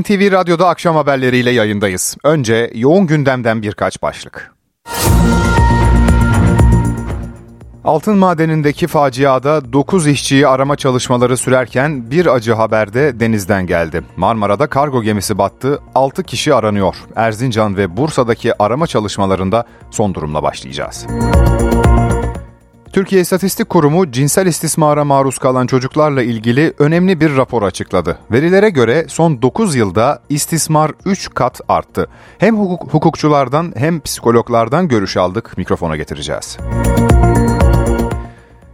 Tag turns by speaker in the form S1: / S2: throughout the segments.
S1: NTV Radyo'da akşam haberleriyle yayındayız. Önce yoğun gündemden birkaç başlık. Altın madenindeki faciada 9 işçiyi arama çalışmaları sürerken bir acı haber de denizden geldi. Marmara'da kargo gemisi battı, 6 kişi aranıyor. Erzincan ve Bursa'daki arama çalışmalarında son durumla başlayacağız. Türkiye İstatistik Kurumu cinsel istismara maruz kalan çocuklarla ilgili önemli bir rapor açıkladı. Verilere göre son 9 yılda istismar 3 kat arttı. Hem hukuk, hukukçulardan hem psikologlardan görüş aldık, mikrofona getireceğiz.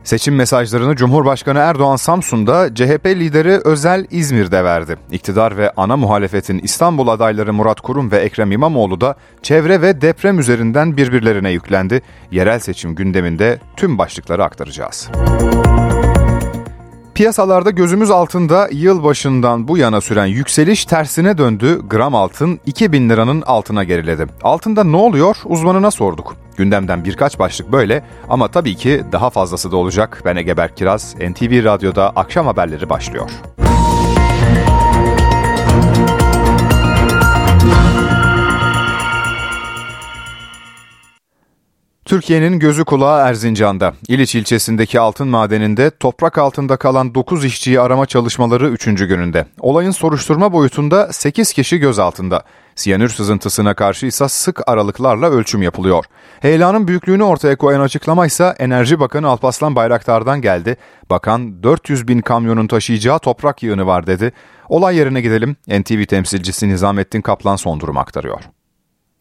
S1: Seçim mesajlarını Cumhurbaşkanı Erdoğan Samsun'da, CHP lideri Özel İzmir'de verdi. İktidar ve ana muhalefetin İstanbul adayları Murat Kurum ve Ekrem İmamoğlu da çevre ve deprem üzerinden birbirlerine yüklendi. Yerel seçim gündeminde tüm başlıkları aktaracağız. Piyasalarda gözümüz altında yıl başından bu yana süren yükseliş tersine döndü. Gram altın 2000 liranın altına geriledi. Altında ne oluyor uzmanına sorduk. Gündemden birkaç başlık böyle ama tabii ki daha fazlası da olacak. Ben Egeber Kiraz, NTV Radyo'da akşam haberleri başlıyor. Türkiye'nin gözü kulağı Erzincan'da. İliç ilçesindeki altın madeninde toprak altında kalan 9 işçiyi arama çalışmaları 3. gününde. Olayın soruşturma boyutunda 8 kişi gözaltında. Siyanür sızıntısına karşı ise sık aralıklarla ölçüm yapılıyor. Heyelanın büyüklüğünü ortaya koyan açıklama ise Enerji Bakanı Alpaslan Bayraktar'dan geldi. Bakan 400 bin kamyonun taşıyacağı toprak yığını var dedi. Olay yerine gidelim. NTV temsilcisi Nizamettin Kaplan son durumu aktarıyor.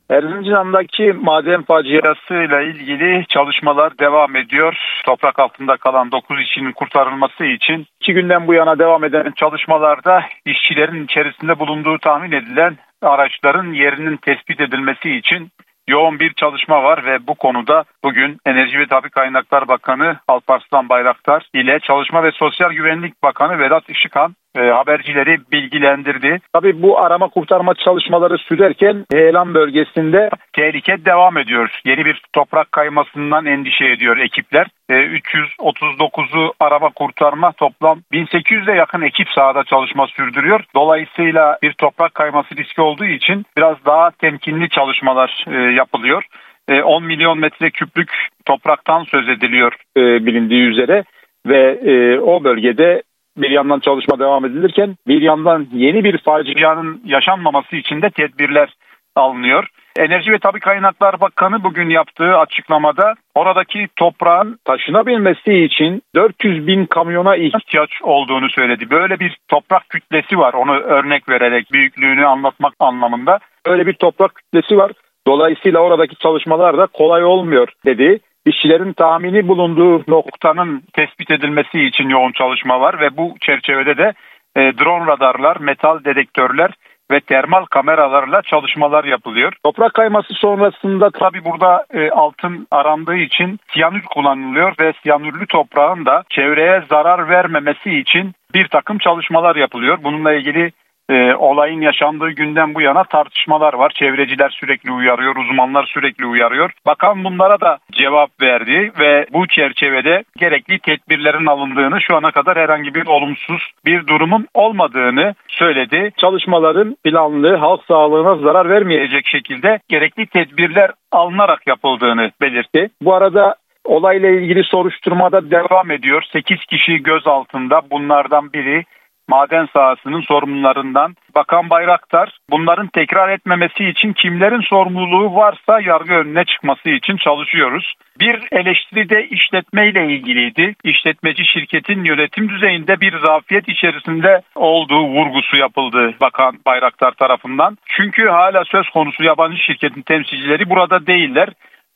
S2: Erzincan'daki maden faciasıyla ilgili çalışmalar devam ediyor. Toprak altında kalan 9 işçinin kurtarılması için iki günden bu yana devam eden çalışmalarda işçilerin içerisinde bulunduğu tahmin edilen araçların yerinin tespit edilmesi için yoğun bir çalışma var ve bu konuda bugün Enerji ve Tabi Kaynaklar Bakanı Alparslan Bayraktar ile Çalışma ve Sosyal Güvenlik Bakanı Vedat Işıkhan e, habercileri bilgilendirdi. Tabii bu arama kurtarma çalışmaları sürerken Heyelan bölgesinde tehlike devam ediyor. Yeni bir toprak kaymasından endişe ediyor ekipler. E, 339'u arama kurtarma toplam 1800'e yakın ekip sahada çalışma sürdürüyor. Dolayısıyla bir toprak kayması riski olduğu için biraz daha temkinli çalışmalar e, yapılıyor. 10 e, milyon metre küplük topraktan söz ediliyor e, bilindiği üzere ve e, o bölgede bir yandan çalışma devam edilirken bir yandan yeni bir facianın yaşanmaması için de tedbirler alınıyor. Enerji ve Tabi Kaynaklar Bakanı bugün yaptığı açıklamada oradaki toprağın taşınabilmesi için 400 bin kamyona ihtiyaç olduğunu söyledi. Böyle bir toprak kütlesi var onu örnek vererek büyüklüğünü anlatmak anlamında. Öyle bir toprak kütlesi var. Dolayısıyla oradaki çalışmalar da kolay olmuyor dedi. İşçilerin tahmini bulunduğu noktanın tespit edilmesi için yoğun çalışma var ve bu çerçevede de e, drone radarlar, metal dedektörler ve termal kameralarla çalışmalar yapılıyor. Toprak kayması sonrasında tabi burada e, altın arandığı için siyanür kullanılıyor ve siyanürlü toprağın da çevreye zarar vermemesi için bir takım çalışmalar yapılıyor. Bununla ilgili e, olayın yaşandığı günden bu yana tartışmalar var. Çevreciler sürekli uyarıyor, uzmanlar sürekli uyarıyor. Bakan bunlara da cevap verdi ve bu çerçevede gerekli tedbirlerin alındığını, şu ana kadar herhangi bir olumsuz bir durumun olmadığını söyledi. Çalışmaların planlı, halk sağlığına zarar vermeyecek şekilde gerekli tedbirler alınarak yapıldığını belirtti. Bu arada Olayla ilgili soruşturmada devam ediyor. 8 kişi gözaltında. Bunlardan biri maden sahasının sorumlularından Bakan Bayraktar bunların tekrar etmemesi için kimlerin sorumluluğu varsa yargı önüne çıkması için çalışıyoruz. Bir eleştiri de işletmeyle ilgiliydi. İşletmeci şirketin yönetim düzeyinde bir zafiyet içerisinde olduğu vurgusu yapıldı Bakan Bayraktar tarafından. Çünkü hala söz konusu yabancı şirketin temsilcileri burada değiller.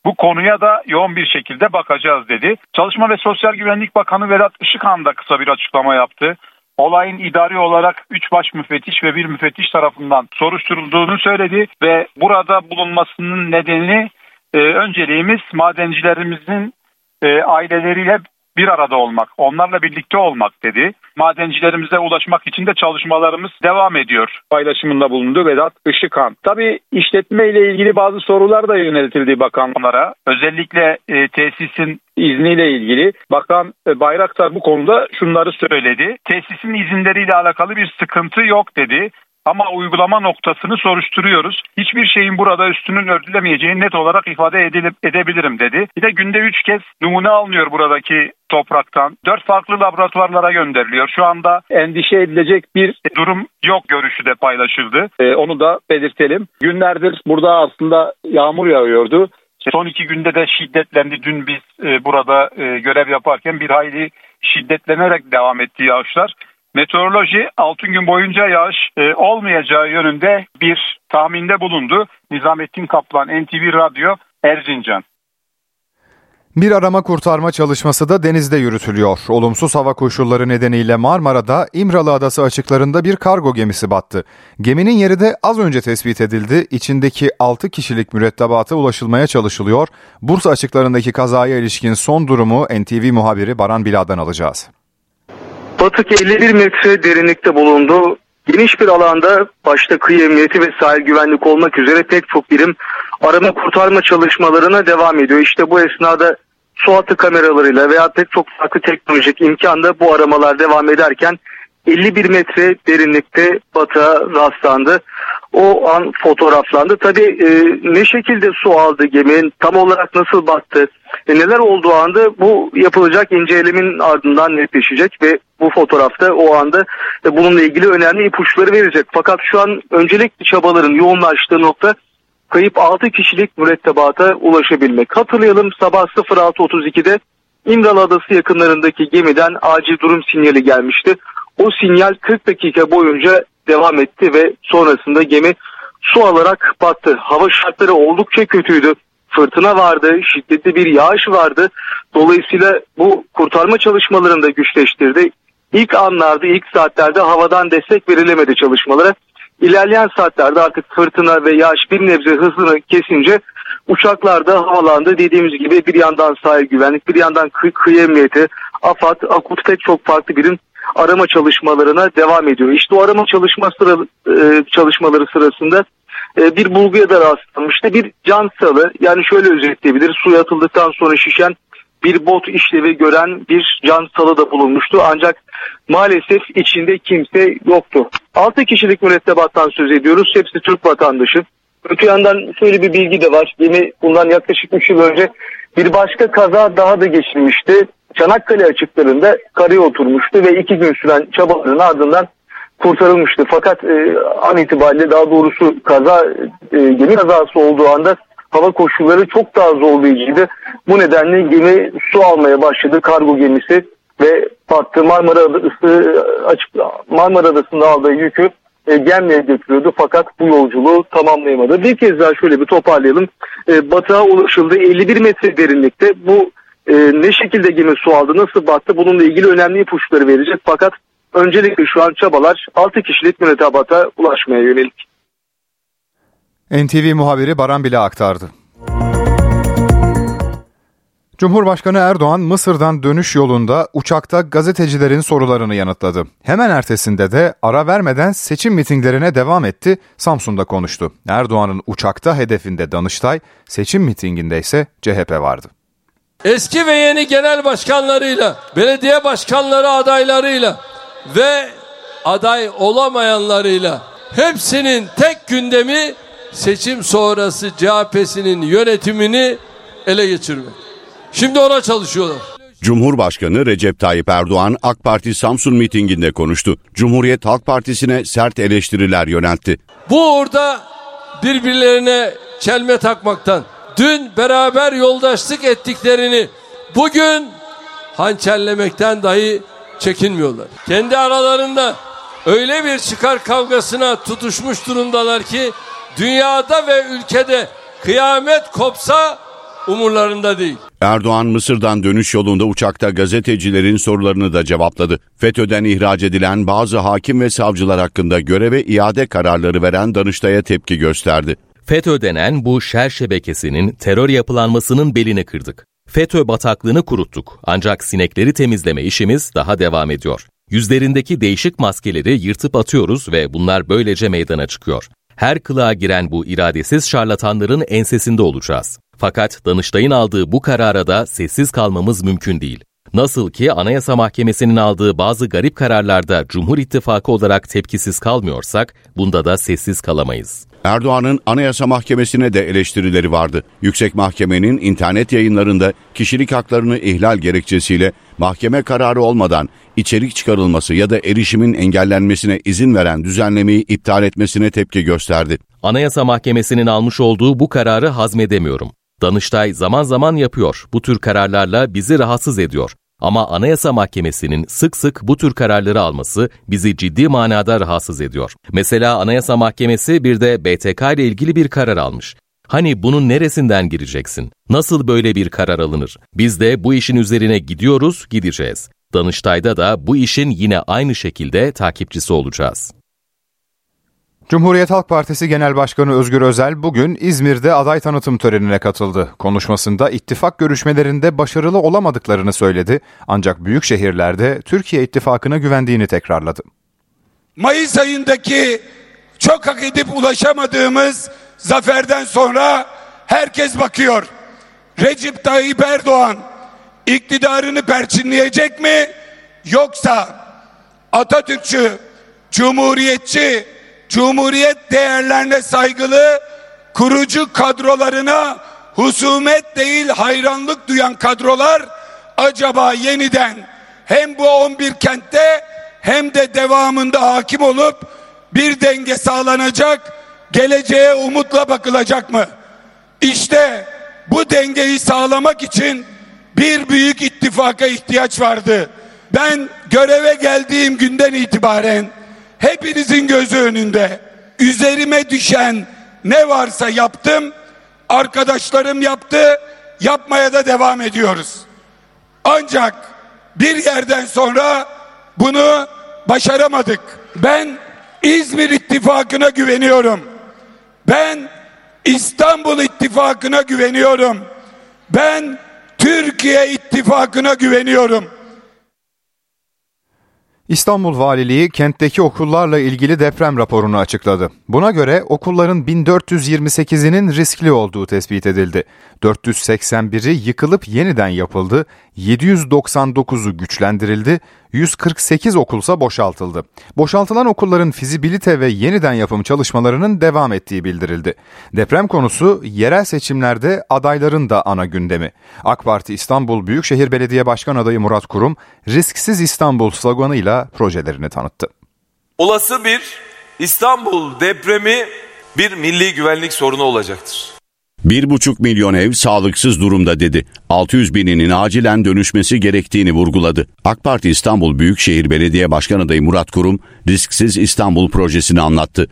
S2: Bu konuya da yoğun bir şekilde bakacağız dedi. Çalışma ve Sosyal Güvenlik Bakanı Vedat Işıkhan da kısa bir açıklama yaptı olayın idari olarak 3 baş müfettiş ve bir müfettiş tarafından soruşturulduğunu söyledi ve burada bulunmasının nedeni e, önceliğimiz madencilerimizin e, aileleriyle bir arada olmak, onlarla birlikte olmak dedi. Madencilerimize ulaşmak için de çalışmalarımız devam ediyor. Paylaşımında bulundu Vedat Işıkhan. Tabii işletme ile ilgili bazı sorular da yöneltildi bakanlara. Özellikle e, tesisin izniyle ilgili Bakan e, Bayraktar bu konuda şunları söyledi. Tesisin izinleriyle alakalı bir sıkıntı yok dedi. Ama uygulama noktasını soruşturuyoruz. Hiçbir şeyin burada üstünün örtülemeyeceğini net olarak ifade edilip edebilirim dedi. Bir de günde 3 kez numune alınıyor buradaki topraktan. 4 farklı laboratuvarlara gönderiliyor. Şu anda endişe edilecek bir durum yok görüşü de paylaşıldı. Ee, onu da belirtelim. Günlerdir burada aslında yağmur yağıyordu. Son iki günde de şiddetlendi. Dün biz e, burada e, görev yaparken bir hayli şiddetlenerek devam etti yağışlar. Meteoroloji 6 gün boyunca yağış e, olmayacağı yönünde bir tahminde bulundu. Nizamettin Kaplan, NTV Radyo, Erzincan.
S1: Bir arama kurtarma çalışması da denizde yürütülüyor. Olumsuz hava koşulları nedeniyle Marmara'da İmralı Adası açıklarında bir kargo gemisi battı. Geminin yeri de az önce tespit edildi. İçindeki 6 kişilik mürettebata ulaşılmaya çalışılıyor. Bursa açıklarındaki kazaya ilişkin son durumu NTV muhabiri Baran Bila'dan alacağız.
S3: Batık 51 metre derinlikte bulundu. Geniş bir alanda başta kıyı emniyeti ve sahil güvenlik olmak üzere pek çok birim arama kurtarma çalışmalarına devam ediyor. İşte bu esnada su altı kameralarıyla veya pek çok farklı teknolojik imkanda bu aramalar devam ederken 51 metre derinlikte batığa rastlandı. O an fotoğraflandı. Tabii e, ne şekilde su aldı geminin, tam olarak nasıl battı, e, neler olduğu anda bu yapılacak incelemin ardından netleşecek ve bu fotoğrafta o anda e, bununla ilgili önemli ipuçları verecek. Fakat şu an öncelikli çabaların yoğunlaştığı nokta kayıp 6 kişilik mürettebata ulaşabilmek. Hatırlayalım sabah 06.32'de İmralı Adası yakınlarındaki gemiden acil durum sinyali gelmişti. O sinyal 40 dakika boyunca devam etti ve sonrasında gemi su alarak battı. Hava şartları oldukça kötüydü. Fırtına vardı, şiddetli bir yağış vardı. Dolayısıyla bu kurtarma çalışmalarını da güçleştirdi. İlk anlarda, ilk saatlerde havadan destek verilemedi çalışmalara. İlerleyen saatlerde artık fırtına ve yağış bir nebze hızını kesince uçaklar da havalandı. Dediğimiz gibi bir yandan sahil güvenlik, bir yandan kı kıyı emniyeti, AFAD, AKUT pek çok farklı birim arama çalışmalarına devam ediyor. İşte o arama çalışma sıra, e, çalışmaları sırasında e, bir bulguya da rastlanmıştı. Bir can salı yani şöyle özetleyebiliriz. Suya atıldıktan sonra şişen bir bot işlevi gören bir can salı da bulunmuştu. Ancak maalesef içinde kimse yoktu. 6 kişilik mürettebattan söz ediyoruz. Hepsi Türk vatandaşı. Öte yandan şöyle bir bilgi de var. Gemi bundan yaklaşık 3 yıl önce bir başka kaza daha da geçirmişti. Çanakkale açıklarında karaya oturmuştu ve iki gün süren çabaların ardından kurtarılmıştı. Fakat e, an itibariyle daha doğrusu kaza e, gemi kazası olduğu anda hava koşulları çok daha zorlayıcıydı. Bu nedenle gemi su almaya başladı kargo gemisi ve battı Marmara Adası açık Marmara Adası'nda aldığı yükü e, gemliğe götürüyordu fakat bu yolculuğu tamamlayamadı. Bir kez daha şöyle bir toparlayalım. E, batığa ulaşıldı 51 metre derinlikte. Bu e, ne şekilde gemi su aldı, nasıl battı bununla ilgili önemli ipuçları verecek. Fakat öncelikle şu an çabalar 6 kişilik müretebata ulaşmaya yönelik.
S1: NTV muhabiri Baran Bile aktardı. Cumhurbaşkanı Erdoğan Mısır'dan dönüş yolunda uçakta gazetecilerin sorularını yanıtladı. Hemen ertesinde de ara vermeden seçim mitinglerine devam etti, Samsun'da konuştu. Erdoğan'ın uçakta hedefinde Danıştay, seçim mitinginde ise CHP vardı.
S4: Eski ve yeni genel başkanlarıyla, belediye başkanları adaylarıyla ve aday olamayanlarıyla hepsinin tek gündemi seçim sonrası CHP'sinin yönetimini ele geçirmek. Şimdi ona çalışıyorlar.
S5: Cumhurbaşkanı Recep Tayyip Erdoğan AK Parti Samsun mitinginde konuştu. Cumhuriyet Halk Partisi'ne sert eleştiriler yöneltti.
S4: Bu orada birbirlerine çelme takmaktan, dün beraber yoldaşlık ettiklerini bugün hançerlemekten dahi çekinmiyorlar. Kendi aralarında öyle bir çıkar kavgasına tutuşmuş durumdalar ki dünyada ve ülkede kıyamet kopsa umurlarında değil.
S5: Erdoğan Mısır'dan dönüş yolunda uçakta gazetecilerin sorularını da cevapladı. FETÖ'den ihraç edilen bazı hakim ve savcılar hakkında göreve iade kararları veren Danıştay'a tepki gösterdi.
S6: FETÖ denen bu şer şebekesinin terör yapılanmasının belini kırdık. FETÖ bataklığını kuruttuk ancak sinekleri temizleme işimiz daha devam ediyor. Yüzlerindeki değişik maskeleri yırtıp atıyoruz ve bunlar böylece meydana çıkıyor. Her kılığa giren bu iradesiz şarlatanların ensesinde olacağız. Fakat Danıştay'ın aldığı bu karara da sessiz kalmamız mümkün değil.
S7: Nasıl ki Anayasa Mahkemesi'nin aldığı bazı garip kararlarda Cumhur İttifakı olarak tepkisiz kalmıyorsak, bunda da sessiz kalamayız.
S5: Erdoğan'ın Anayasa Mahkemesi'ne de eleştirileri vardı. Yüksek Mahkemenin internet yayınlarında kişilik haklarını ihlal gerekçesiyle mahkeme kararı olmadan içerik çıkarılması ya da erişimin engellenmesine izin veren düzenlemeyi iptal etmesine tepki gösterdi.
S7: Anayasa Mahkemesi'nin almış olduğu bu kararı hazmedemiyorum. Danıştay zaman zaman yapıyor. Bu tür kararlarla bizi rahatsız ediyor. Ama Anayasa Mahkemesi'nin sık sık bu tür kararları alması bizi ciddi manada rahatsız ediyor. Mesela Anayasa Mahkemesi bir de BTK ile ilgili bir karar almış. Hani bunun neresinden gireceksin? Nasıl böyle bir karar alınır? Biz de bu işin üzerine gidiyoruz, gideceğiz. Danıştay'da da bu işin yine aynı şekilde takipçisi olacağız.
S1: Cumhuriyet Halk Partisi Genel Başkanı Özgür Özel bugün İzmir'de aday tanıtım törenine katıldı. Konuşmasında ittifak görüşmelerinde başarılı olamadıklarını söyledi ancak büyük şehirlerde Türkiye ittifakına güvendiğini tekrarladı.
S8: Mayıs ayındaki çok hak edip ulaşamadığımız zaferden sonra herkes bakıyor. Recep Tayyip Erdoğan iktidarını perçinleyecek mi yoksa Atatürkçü, Cumhuriyetçi, Cumhuriyet değerlerine saygılı kurucu kadrolarına husumet değil hayranlık duyan kadrolar acaba yeniden hem bu 11 kentte hem de devamında hakim olup bir denge sağlanacak, geleceğe umutla bakılacak mı? İşte bu dengeyi sağlamak için bir büyük ittifaka ihtiyaç vardı. Ben göreve geldiğim günden itibaren hepinizin gözü önünde üzerime düşen ne varsa yaptım. Arkadaşlarım yaptı. Yapmaya da devam ediyoruz. Ancak bir yerden sonra bunu başaramadık. Ben İzmir İttifakı'na güveniyorum. Ben İstanbul İttifakı'na güveniyorum. Ben Türkiye İttifakı'na güveniyorum.
S1: İstanbul Valiliği kentteki okullarla ilgili deprem raporunu açıkladı. Buna göre okulların 1428'inin riskli olduğu tespit edildi. 481'i yıkılıp yeniden yapıldı, 799'u güçlendirildi, 148 okulsa boşaltıldı. Boşaltılan okulların fizibilite ve yeniden yapım çalışmalarının devam ettiği bildirildi. Deprem konusu yerel seçimlerde adayların da ana gündemi. AK Parti İstanbul Büyükşehir Belediye Başkan adayı Murat Kurum, Risksiz İstanbul sloganıyla projelerini tanıttı.
S9: Olası bir İstanbul depremi bir milli güvenlik sorunu olacaktır.
S5: 1,5 milyon ev sağlıksız durumda dedi. 600 bininin acilen dönüşmesi gerektiğini vurguladı. AK Parti İstanbul Büyükşehir Belediye Başkan adayı Murat Kurum, Risksiz İstanbul projesini anlattı.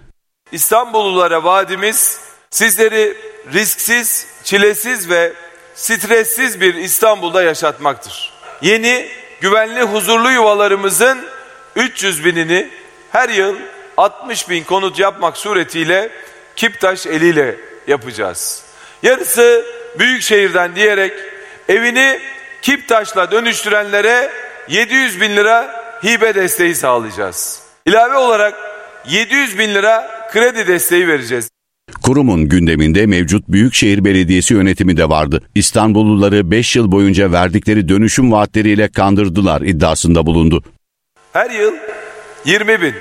S9: İstanbullulara vaadimiz sizleri risksiz, çilesiz ve stressiz bir İstanbul'da yaşatmaktır. Yeni, güvenli, huzurlu yuvalarımızın 300 binini her yıl 60 bin konut yapmak suretiyle Kiptaş eliyle yapacağız. Yarısı büyük şehirden diyerek evini Kiptaş'la dönüştürenlere 700 bin lira hibe desteği sağlayacağız. İlave olarak 700 bin lira kredi desteği vereceğiz.
S5: Kurumun gündeminde mevcut Büyükşehir Belediyesi yönetimi de vardı. İstanbulluları 5 yıl boyunca verdikleri dönüşüm vaatleriyle kandırdılar iddiasında bulundu.
S9: Her yıl 20 bin,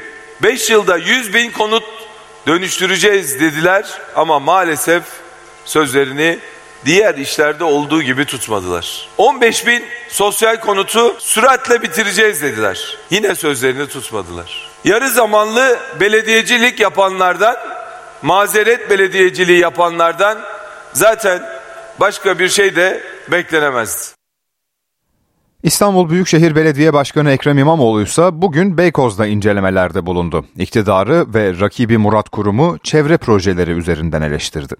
S9: 5 yılda 100 bin konut dönüştüreceğiz dediler ama maalesef sözlerini diğer işlerde olduğu gibi tutmadılar. 15 bin sosyal konutu süratle bitireceğiz dediler. Yine sözlerini tutmadılar. Yarı zamanlı belediyecilik yapanlardan, mazeret belediyeciliği yapanlardan zaten başka bir şey de beklenemezdi.
S1: İstanbul Büyükşehir Belediye Başkanı Ekrem İmamoğlu ise bugün Beykoz'da incelemelerde bulundu. İktidarı ve rakibi Murat Kurum'u çevre projeleri üzerinden eleştirdi.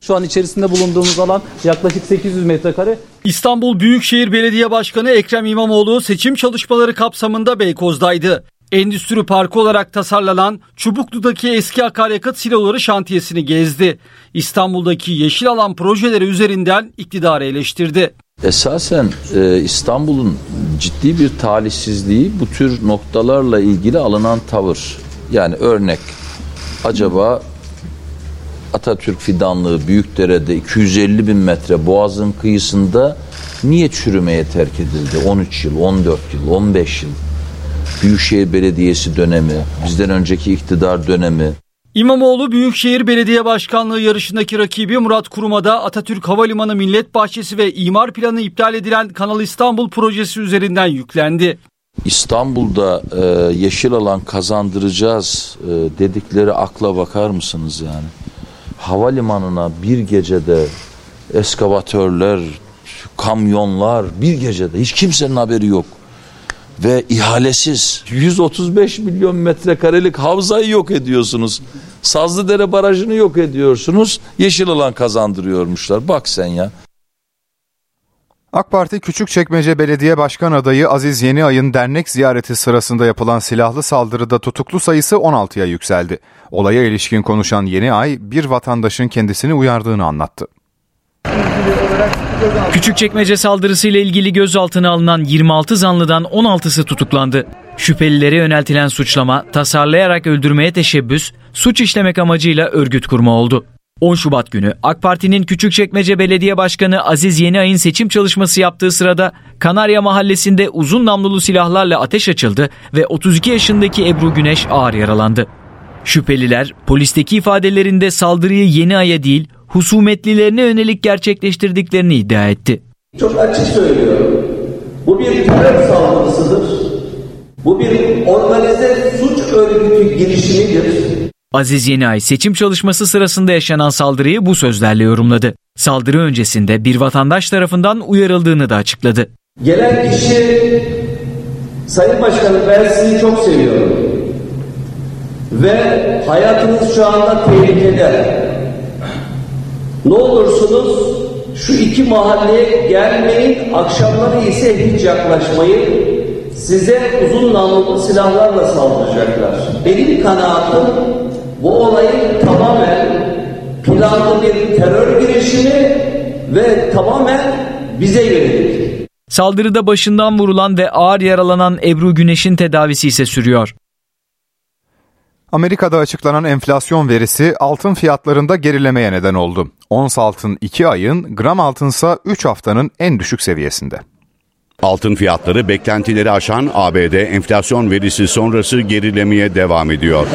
S10: Şu an içerisinde bulunduğumuz alan yaklaşık 800 metrekare.
S11: İstanbul Büyükşehir Belediye Başkanı Ekrem İmamoğlu seçim çalışmaları kapsamında Beykoz'daydı. Endüstri Parkı olarak tasarlanan Çubuklu'daki eski akaryakıt siloları şantiyesini gezdi. İstanbul'daki yeşil alan projeleri üzerinden iktidarı eleştirdi.
S12: Esasen e, İstanbul'un ciddi bir talihsizliği bu tür noktalarla ilgili alınan tavır. Yani örnek acaba Atatürk fidanlığı Büyükdere'de 250 bin metre Boğaz'ın kıyısında niye çürümeye terk edildi? 13 yıl, 14 yıl, 15 yıl. Büyükşehir Belediyesi dönemi, bizden önceki iktidar dönemi.
S13: İmamoğlu Büyükşehir Belediye Başkanlığı yarışındaki rakibi Murat Kurum'a Atatürk Havalimanı Millet Bahçesi ve imar planı iptal edilen Kanal İstanbul projesi üzerinden yüklendi.
S12: İstanbul'da e, yeşil alan kazandıracağız e, dedikleri akla bakar mısınız yani? Havalimanına bir gecede eskavatörler, kamyonlar bir gecede hiç kimsenin haberi yok. Ve ihalesiz 135 milyon metrekarelik havzayı yok ediyorsunuz. Sazlıdere Barajı'nı yok ediyorsunuz. Yeşil alan kazandırıyormuşlar. Bak sen ya.
S1: AK Parti Küçükçekmece Belediye Başkan adayı Aziz Yeniay'ın dernek ziyareti sırasında yapılan silahlı saldırıda tutuklu sayısı 16'ya yükseldi. Olaya ilişkin konuşan Yeniay bir vatandaşın kendisini uyardığını anlattı.
S14: Küçükçekmece saldırısıyla ilgili gözaltına alınan 26 zanlıdan 16'sı tutuklandı. Şüphelilere yöneltilen suçlama tasarlayarak öldürmeye teşebbüs, suç işlemek amacıyla örgüt kurma oldu. 10 Şubat günü AK Parti'nin Küçükçekmece Belediye Başkanı Aziz Yeniay'ın seçim çalışması yaptığı sırada Kanarya Mahallesi'nde uzun namlulu silahlarla ateş açıldı ve 32 yaşındaki Ebru Güneş ağır yaralandı. Şüpheliler polisteki ifadelerinde saldırıyı Yeniay'a değil husumetlilerine yönelik gerçekleştirdiklerini iddia etti.
S15: Çok açık söylüyorum. Bu bir terör saldırısıdır. Bu bir organize suç örgütü girişimidir.
S14: Aziz Yeniay seçim çalışması sırasında yaşanan saldırıyı bu sözlerle yorumladı. Saldırı öncesinde bir vatandaş tarafından uyarıldığını da açıkladı.
S15: Gelen kişi Sayın Başkanım ben sizi çok seviyorum. Ve hayatınız şu anda tehlikede. Ne olursunuz şu iki mahalleye gelmeyin, akşamları ise hiç yaklaşmayın. Size uzun namlulu silahlarla saldıracaklar. Benim kanaatim bu olayın tamamen planlı bir terör girişimi ve tamamen bize yönelik.
S14: Saldırıda başından vurulan ve ağır yaralanan Ebru Güneş'in tedavisi ise sürüyor.
S1: Amerika'da açıklanan enflasyon verisi altın fiyatlarında gerilemeye neden oldu. Ons altın 2 ayın, gram altınsa 3 haftanın en düşük seviyesinde.
S5: Altın fiyatları beklentileri aşan ABD enflasyon verisi sonrası gerilemeye devam ediyor.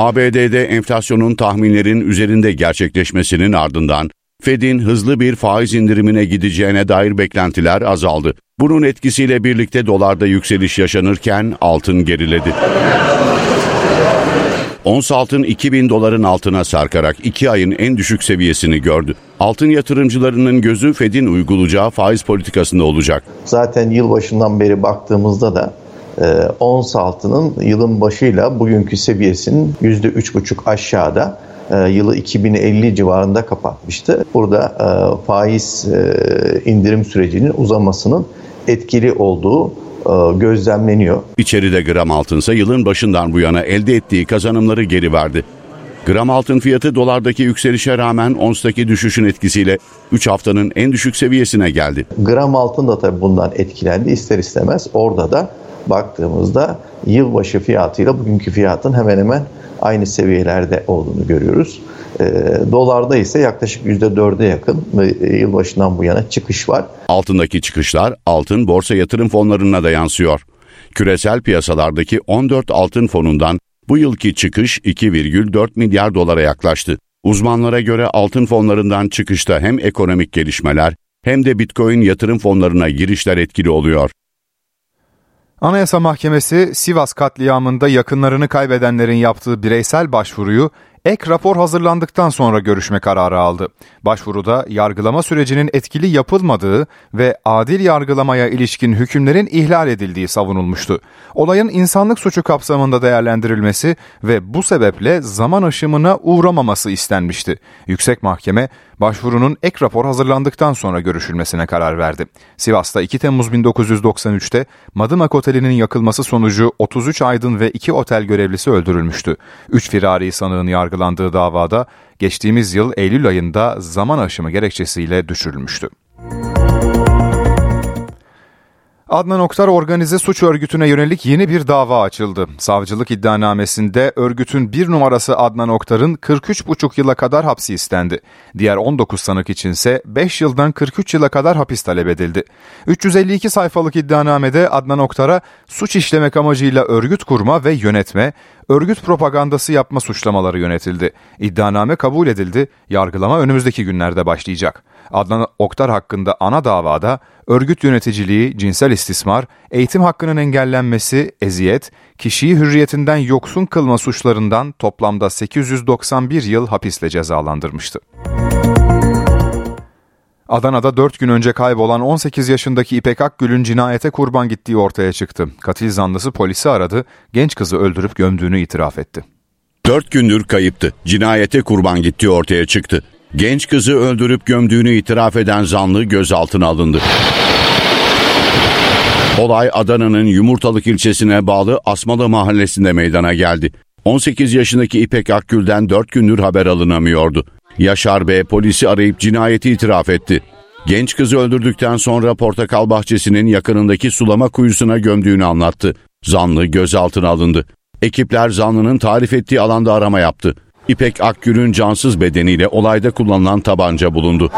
S5: ABD'de enflasyonun tahminlerin üzerinde gerçekleşmesinin ardından Fed'in hızlı bir faiz indirimine gideceğine dair beklentiler azaldı. Bunun etkisiyle birlikte dolarda yükseliş yaşanırken altın geriledi. Ons altın 2000 doların altına sarkarak 2 ayın en düşük seviyesini gördü. Altın yatırımcılarının gözü Fed'in uygulayacağı faiz politikasında olacak.
S16: Zaten yılbaşından beri baktığımızda da e, ons altının yılın başıyla bugünkü seviyesinin %3,5 aşağıda e, yılı 2050 civarında kapatmıştı. Burada e, faiz e, indirim sürecinin uzamasının etkili olduğu e, gözlemleniyor.
S5: İçeride gram altınsa yılın başından bu yana elde ettiği kazanımları geri verdi. Gram altın fiyatı dolardaki yükselişe rağmen onstaki düşüşün etkisiyle 3 haftanın en düşük seviyesine geldi.
S16: Gram altın da tabii bundan etkilendi ister istemez. Orada da baktığımızda yılbaşı fiyatıyla bugünkü fiyatın hemen hemen aynı seviyelerde olduğunu görüyoruz. E, dolarda ise yaklaşık %4'e yakın e, yılbaşından bu yana çıkış var.
S5: Altındaki çıkışlar altın borsa yatırım fonlarına da yansıyor. Küresel piyasalardaki 14 altın fonundan bu yılki çıkış 2,4 milyar dolara yaklaştı. Uzmanlara göre altın fonlarından çıkışta hem ekonomik gelişmeler hem de Bitcoin yatırım fonlarına girişler etkili oluyor.
S1: Anayasa Mahkemesi Sivas katliamında yakınlarını kaybedenlerin yaptığı bireysel başvuruyu ek rapor hazırlandıktan sonra görüşme kararı aldı. Başvuruda yargılama sürecinin etkili yapılmadığı ve adil yargılamaya ilişkin hükümlerin ihlal edildiği savunulmuştu. Olayın insanlık suçu kapsamında değerlendirilmesi ve bu sebeple zaman aşımına uğramaması istenmişti. Yüksek Mahkeme başvurunun ek rapor hazırlandıktan sonra görüşülmesine karar verdi. Sivas'ta 2 Temmuz 1993'te Madımak Oteli'nin yakılması sonucu 33 aydın ve 2 otel görevlisi öldürülmüştü. 3 firari sanığın yargılandığı davada geçtiğimiz yıl Eylül ayında zaman aşımı gerekçesiyle düşürülmüştü. Adnan Oktar organize suç örgütüne yönelik yeni bir dava açıldı. Savcılık iddianamesinde örgütün bir numarası Adnan Oktar'ın 43,5 yıla kadar hapsi istendi. Diğer 19 sanık içinse 5 yıldan 43 yıla kadar hapis talep edildi. 352 sayfalık iddianamede Adnan Oktar'a suç işlemek amacıyla örgüt kurma ve yönetme, örgüt propagandası yapma suçlamaları yönetildi. İddianame kabul edildi, yargılama önümüzdeki günlerde başlayacak. Adnan Oktar hakkında ana davada örgüt yöneticiliği, cinsel istismar, eğitim hakkının engellenmesi, eziyet, kişiyi hürriyetinden yoksun kılma suçlarından toplamda 891 yıl hapisle cezalandırmıştı. Adana'da 4 gün önce kaybolan 18 yaşındaki İpek Akgül'ün cinayete kurban gittiği ortaya çıktı. Katil zanlısı polisi aradı, genç kızı öldürüp gömdüğünü itiraf etti.
S5: 4 gündür kayıptı. Cinayete kurban gittiği ortaya çıktı. Genç kızı öldürüp gömdüğünü itiraf eden zanlı gözaltına alındı. Olay Adana'nın Yumurtalık ilçesine bağlı Asmalı mahallesinde meydana geldi. 18 yaşındaki İpek Akgül'den 4 gündür haber alınamıyordu. Yaşar Bey polisi arayıp cinayeti itiraf etti. Genç kızı öldürdükten sonra portakal bahçesinin yakınındaki sulama kuyusuna gömdüğünü anlattı. Zanlı gözaltına alındı. Ekipler zanlının tarif ettiği alanda arama yaptı. İpek Akgül'ün cansız bedeniyle olayda kullanılan tabanca bulundu.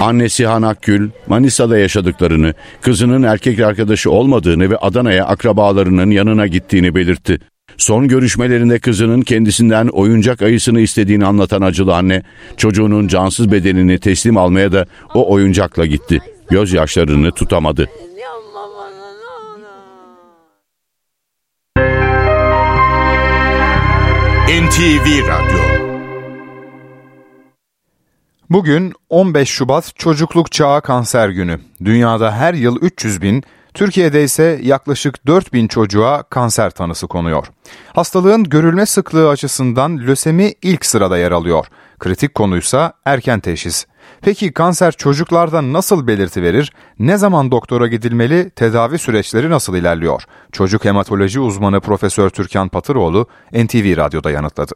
S5: Annesi Han Akgül, Manisa'da yaşadıklarını, kızının erkek arkadaşı olmadığını ve Adana'ya akrabalarının yanına gittiğini belirtti. Son görüşmelerinde kızının kendisinden oyuncak ayısını istediğini anlatan acılı anne, çocuğunun cansız bedenini teslim almaya da o oyuncakla gitti. Gözyaşlarını tutamadı.
S1: NTV Radyo Bugün 15 Şubat Çocukluk Çağı Kanser Günü. Dünyada her yıl 300 bin, Türkiye'de ise yaklaşık 4 bin çocuğa kanser tanısı konuyor. Hastalığın görülme sıklığı açısından lösemi ilk sırada yer alıyor. Kritik konuysa erken teşhis. Peki kanser çocuklarda nasıl belirti verir? Ne zaman doktora gidilmeli? Tedavi süreçleri nasıl ilerliyor? Çocuk hematoloji uzmanı Profesör Türkan Patıroğlu NTV Radyo'da yanıtladı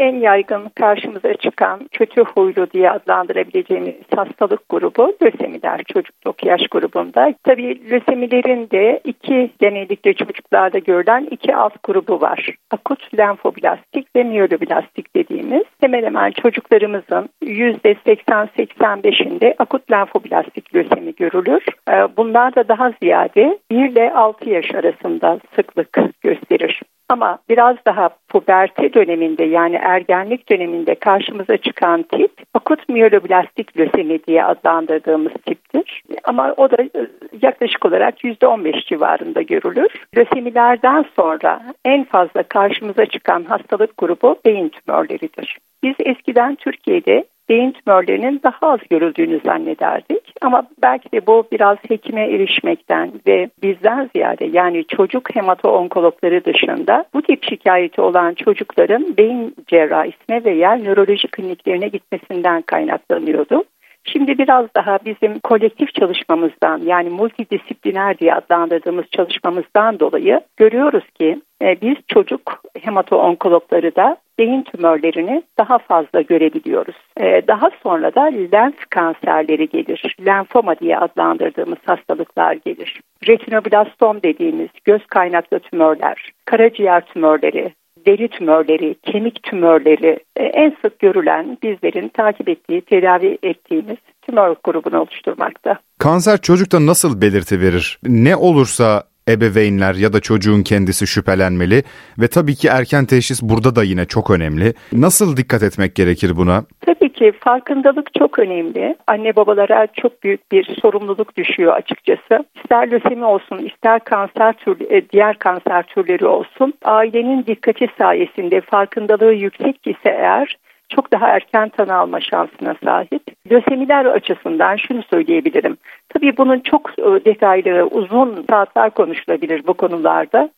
S17: en yaygın karşımıza çıkan kötü huylu diye adlandırabileceğimiz hastalık grubu lösemiler çocukluk yaş grubunda. Tabii lösemilerin de iki genellikle çocuklarda görülen iki alt grubu var. Akut lenfoblastik ve miyeloblastik dediğimiz hemen hemen çocuklarımızın %80-85'inde akut lenfoblastik lösemi görülür. Ee, bunlar da daha ziyade 1 ile 6 yaş arasında sıklık gösterir. Ama biraz daha puberte döneminde yani ergenlik döneminde karşımıza çıkan tip akut miyeloblastik lösemi diye adlandırdığımız tiptir. Ama o da e, yaklaşık olarak %15 civarında görülür. Lösemilerden sonra en fazla karşımıza çıkan hastalık grubu beyin tümörleridir. Biz eskiden Türkiye'de beyin tümörlerinin daha az görüldüğünü zannederdik. Ama belki de bu biraz hekime erişmekten ve bizden ziyade yani çocuk hemato-onkologları dışında bu tip şikayeti olan çocukların beyin cerrahisine veya nöroloji kliniklerine gitmesinden kaynaklanıyordu. Şimdi biraz daha bizim kolektif çalışmamızdan yani multidisipliner diye adlandırdığımız çalışmamızdan dolayı görüyoruz ki e, biz çocuk hemato-onkologları da beyin tümörlerini daha fazla görebiliyoruz. E, daha sonra da lenf kanserleri gelir. Lenfoma diye adlandırdığımız hastalıklar gelir. Retinoblastom dediğimiz göz kaynaklı tümörler, karaciğer tümörleri, deri tümörleri, kemik tümörleri e, en sık görülen bizlerin takip ettiği, tedavi ettiğimiz tümör grubunu oluşturmakta.
S1: Kanser çocukta nasıl belirti verir? Ne olursa ebeveynler ya da çocuğun kendisi şüphelenmeli ve tabii ki erken teşhis burada da yine çok önemli. Nasıl dikkat etmek gerekir buna?
S17: Tabii ki farkındalık çok önemli. Anne babalara çok büyük bir sorumluluk düşüyor açıkçası. İster lösemi olsun, ister kanser tür, e, diğer kanser türleri olsun. Ailenin dikkati sayesinde farkındalığı yüksek ise eğer çok daha erken tanı alma şansına sahip. Lösemiler açısından şunu söyleyebilirim. Tabii bunun çok e, detaylı, uzun saatler konuşulabilir bu konularda.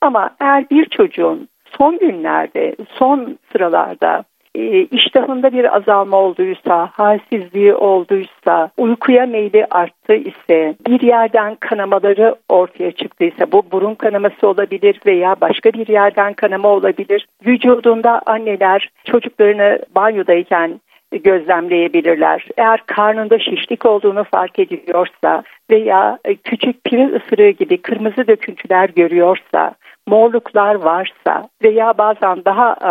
S17: Ama eğer bir çocuğun son günlerde, son sıralarda e, iştahında bir azalma olduysa, halsizliği olduysa, uykuya meyli arttı ise, bir yerden kanamaları ortaya çıktıysa, bu burun kanaması olabilir veya başka bir yerden kanama olabilir. Vücudunda anneler çocuklarını banyodayken gözlemleyebilirler. Eğer karnında şişlik olduğunu fark ediliyorsa veya küçük piri ısırığı gibi kırmızı döküntüler görüyorsa, morluklar varsa veya bazen daha e,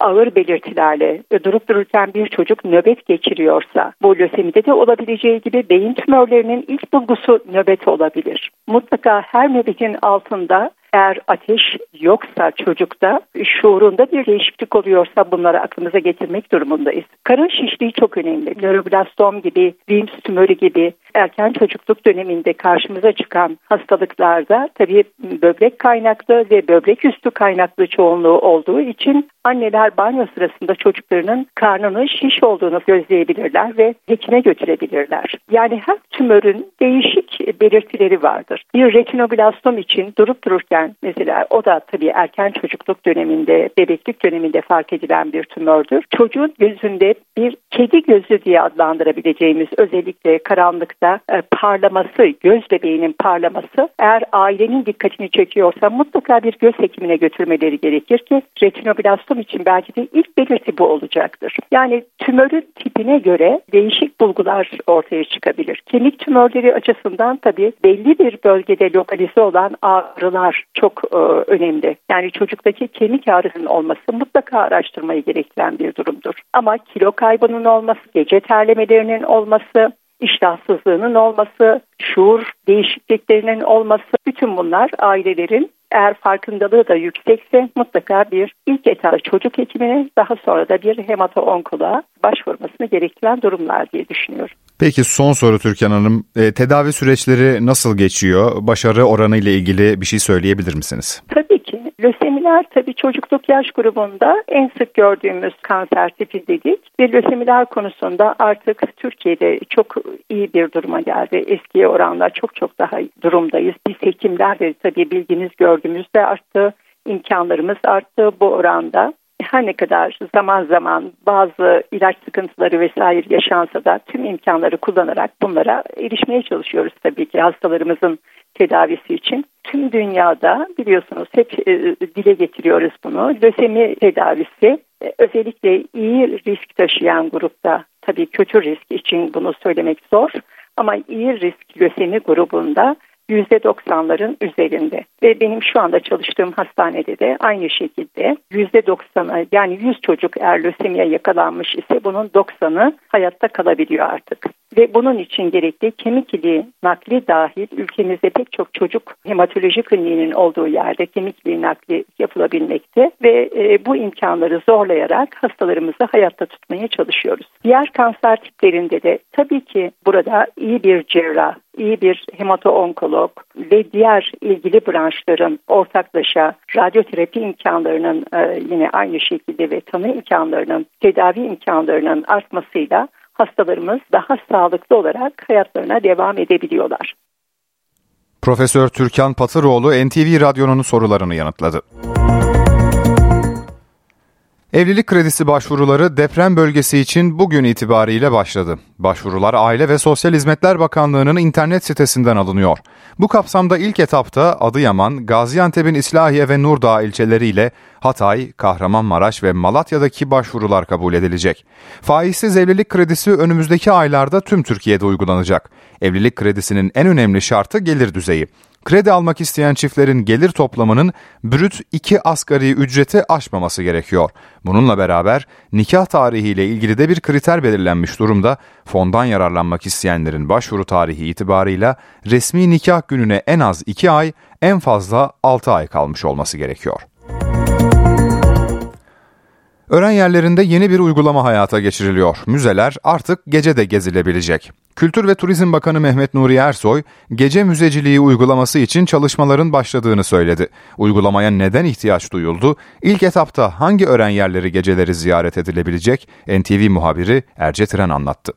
S17: ağır belirtilerle durup dururken bir çocuk nöbet geçiriyorsa bu lösemide de olabileceği gibi beyin tümörlerinin ilk bulgusu nöbet olabilir. Mutlaka her nöbetin altında eğer ateş yoksa çocukta şuurunda bir değişiklik oluyorsa bunları aklımıza getirmek durumundayız. Karın şişliği çok önemli. Nöroblastom gibi, Wilms tümörü gibi erken çocukluk döneminde karşımıza çıkan hastalıklarda tabii böbrek kaynaklı ve böbrek üstü kaynaklı çoğunluğu olduğu için anneler banyo sırasında çocuklarının karnının şiş olduğunu gözleyebilirler ve hekime götürebilirler. Yani her tümörün değişik belirtileri vardır. Bir retinoblastom için durup dururken mesela o da tabii erken çocukluk döneminde, bebeklik döneminde fark edilen bir tümördür. Çocuğun gözünde bir kedi gözü diye adlandırabileceğimiz özellikle karanlıkta e, parlaması, göz bebeğinin parlaması eğer ailenin dikkatini çekiyorsa mutlaka bir göz hekimine götürmeleri gerekir ki retinoblastom için belki de ilk belirti bu olacaktır. Yani tümörün tipine göre değişik bulgular ortaya çıkabilir. Kemik tümörleri açısından tabii belli bir bölgede lokalize olan ağrılar çok e, önemli. Yani çocuktaki kemik ağrısının olması mutlaka araştırmayı gerektiren bir durumdur. Ama kilo kaybının olması, gece terlemelerinin olması, iştahsızlığının olması, şuur değişikliklerinin olması bütün bunlar ailelerin eğer farkındalığı da yüksekse mutlaka bir ilk etapta çocuk hekimine daha sonra da bir hemato-onkoloğa başvurmasını gerektiren durumlar diye düşünüyorum.
S1: Peki son soru Türkan Hanım. E, tedavi süreçleri nasıl geçiyor? Başarı oranı ile ilgili bir şey söyleyebilir misiniz?
S17: Tabii ki. Lösemiler tabii çocukluk yaş grubunda en sık gördüğümüz kanser tipi dedik. Ve lösemiler konusunda artık Türkiye'de çok iyi bir duruma geldi. Eskiye oranla çok çok daha durumdayız. Biz hekimler de tabii bilginiz gördüğümüzde arttı. imkanlarımız arttı bu oranda her ne kadar zaman zaman bazı ilaç sıkıntıları vesaire yaşansa da tüm imkanları kullanarak bunlara erişmeye çalışıyoruz tabii ki hastalarımızın tedavisi için. Tüm dünyada biliyorsunuz hep e, dile getiriyoruz bunu. Lösemi tedavisi e, özellikle iyi risk taşıyan grupta tabii kötü risk için bunu söylemek zor ama iyi risk lösemi grubunda %90'ların üzerinde. Ve benim şu anda çalıştığım hastanede de aynı şekilde %90'a yani 100 çocuk eğer lösemiye yakalanmış ise bunun 90'ı hayatta kalabiliyor artık. Ve bunun için gerekli kemik iliği nakli dahil ülkemizde pek çok çocuk hematoloji kliniğinin olduğu yerde kemik iliği nakli yapılabilmekte ve e, bu imkanları zorlayarak hastalarımızı hayatta tutmaya çalışıyoruz. Diğer kanser tiplerinde de tabii ki burada iyi bir cerrah, iyi bir hemato-onkolog ve diğer ilgili branşların ortaklaşa radyoterapi imkanlarının e, yine aynı şekilde ve tanı imkanlarının, tedavi imkanlarının artmasıyla hastalarımız daha sağlıklı olarak hayatlarına devam edebiliyorlar.
S1: Profesör Türkan Patıroğlu NTV Radyo'nun sorularını yanıtladı. Evlilik kredisi başvuruları deprem bölgesi için bugün itibariyle başladı. Başvurular Aile ve Sosyal Hizmetler Bakanlığı'nın internet sitesinden alınıyor. Bu kapsamda ilk etapta Adıyaman, Gaziantep'in İslahiye ve Nurdağ ilçeleriyle Hatay, Kahramanmaraş ve Malatya'daki başvurular kabul edilecek. Faizsiz evlilik kredisi önümüzdeki aylarda tüm Türkiye'de uygulanacak. Evlilik kredisinin en önemli şartı gelir düzeyi. Kredi almak isteyen çiftlerin gelir toplamının brüt 2 asgari ücreti aşmaması gerekiyor. Bununla beraber nikah tarihiyle ilgili de bir kriter belirlenmiş durumda. Fondan yararlanmak isteyenlerin başvuru tarihi itibarıyla resmi nikah gününe en az 2 ay, en fazla 6 ay kalmış olması gerekiyor. Öğren yerlerinde yeni bir uygulama hayata geçiriliyor. Müzeler artık gece de gezilebilecek. Kültür ve Turizm Bakanı Mehmet Nuri Ersoy, gece müzeciliği uygulaması için çalışmaların başladığını söyledi. Uygulamaya neden ihtiyaç duyuldu? İlk etapta hangi öğren yerleri geceleri ziyaret edilebilecek? NTV muhabiri Erce Tren anlattı.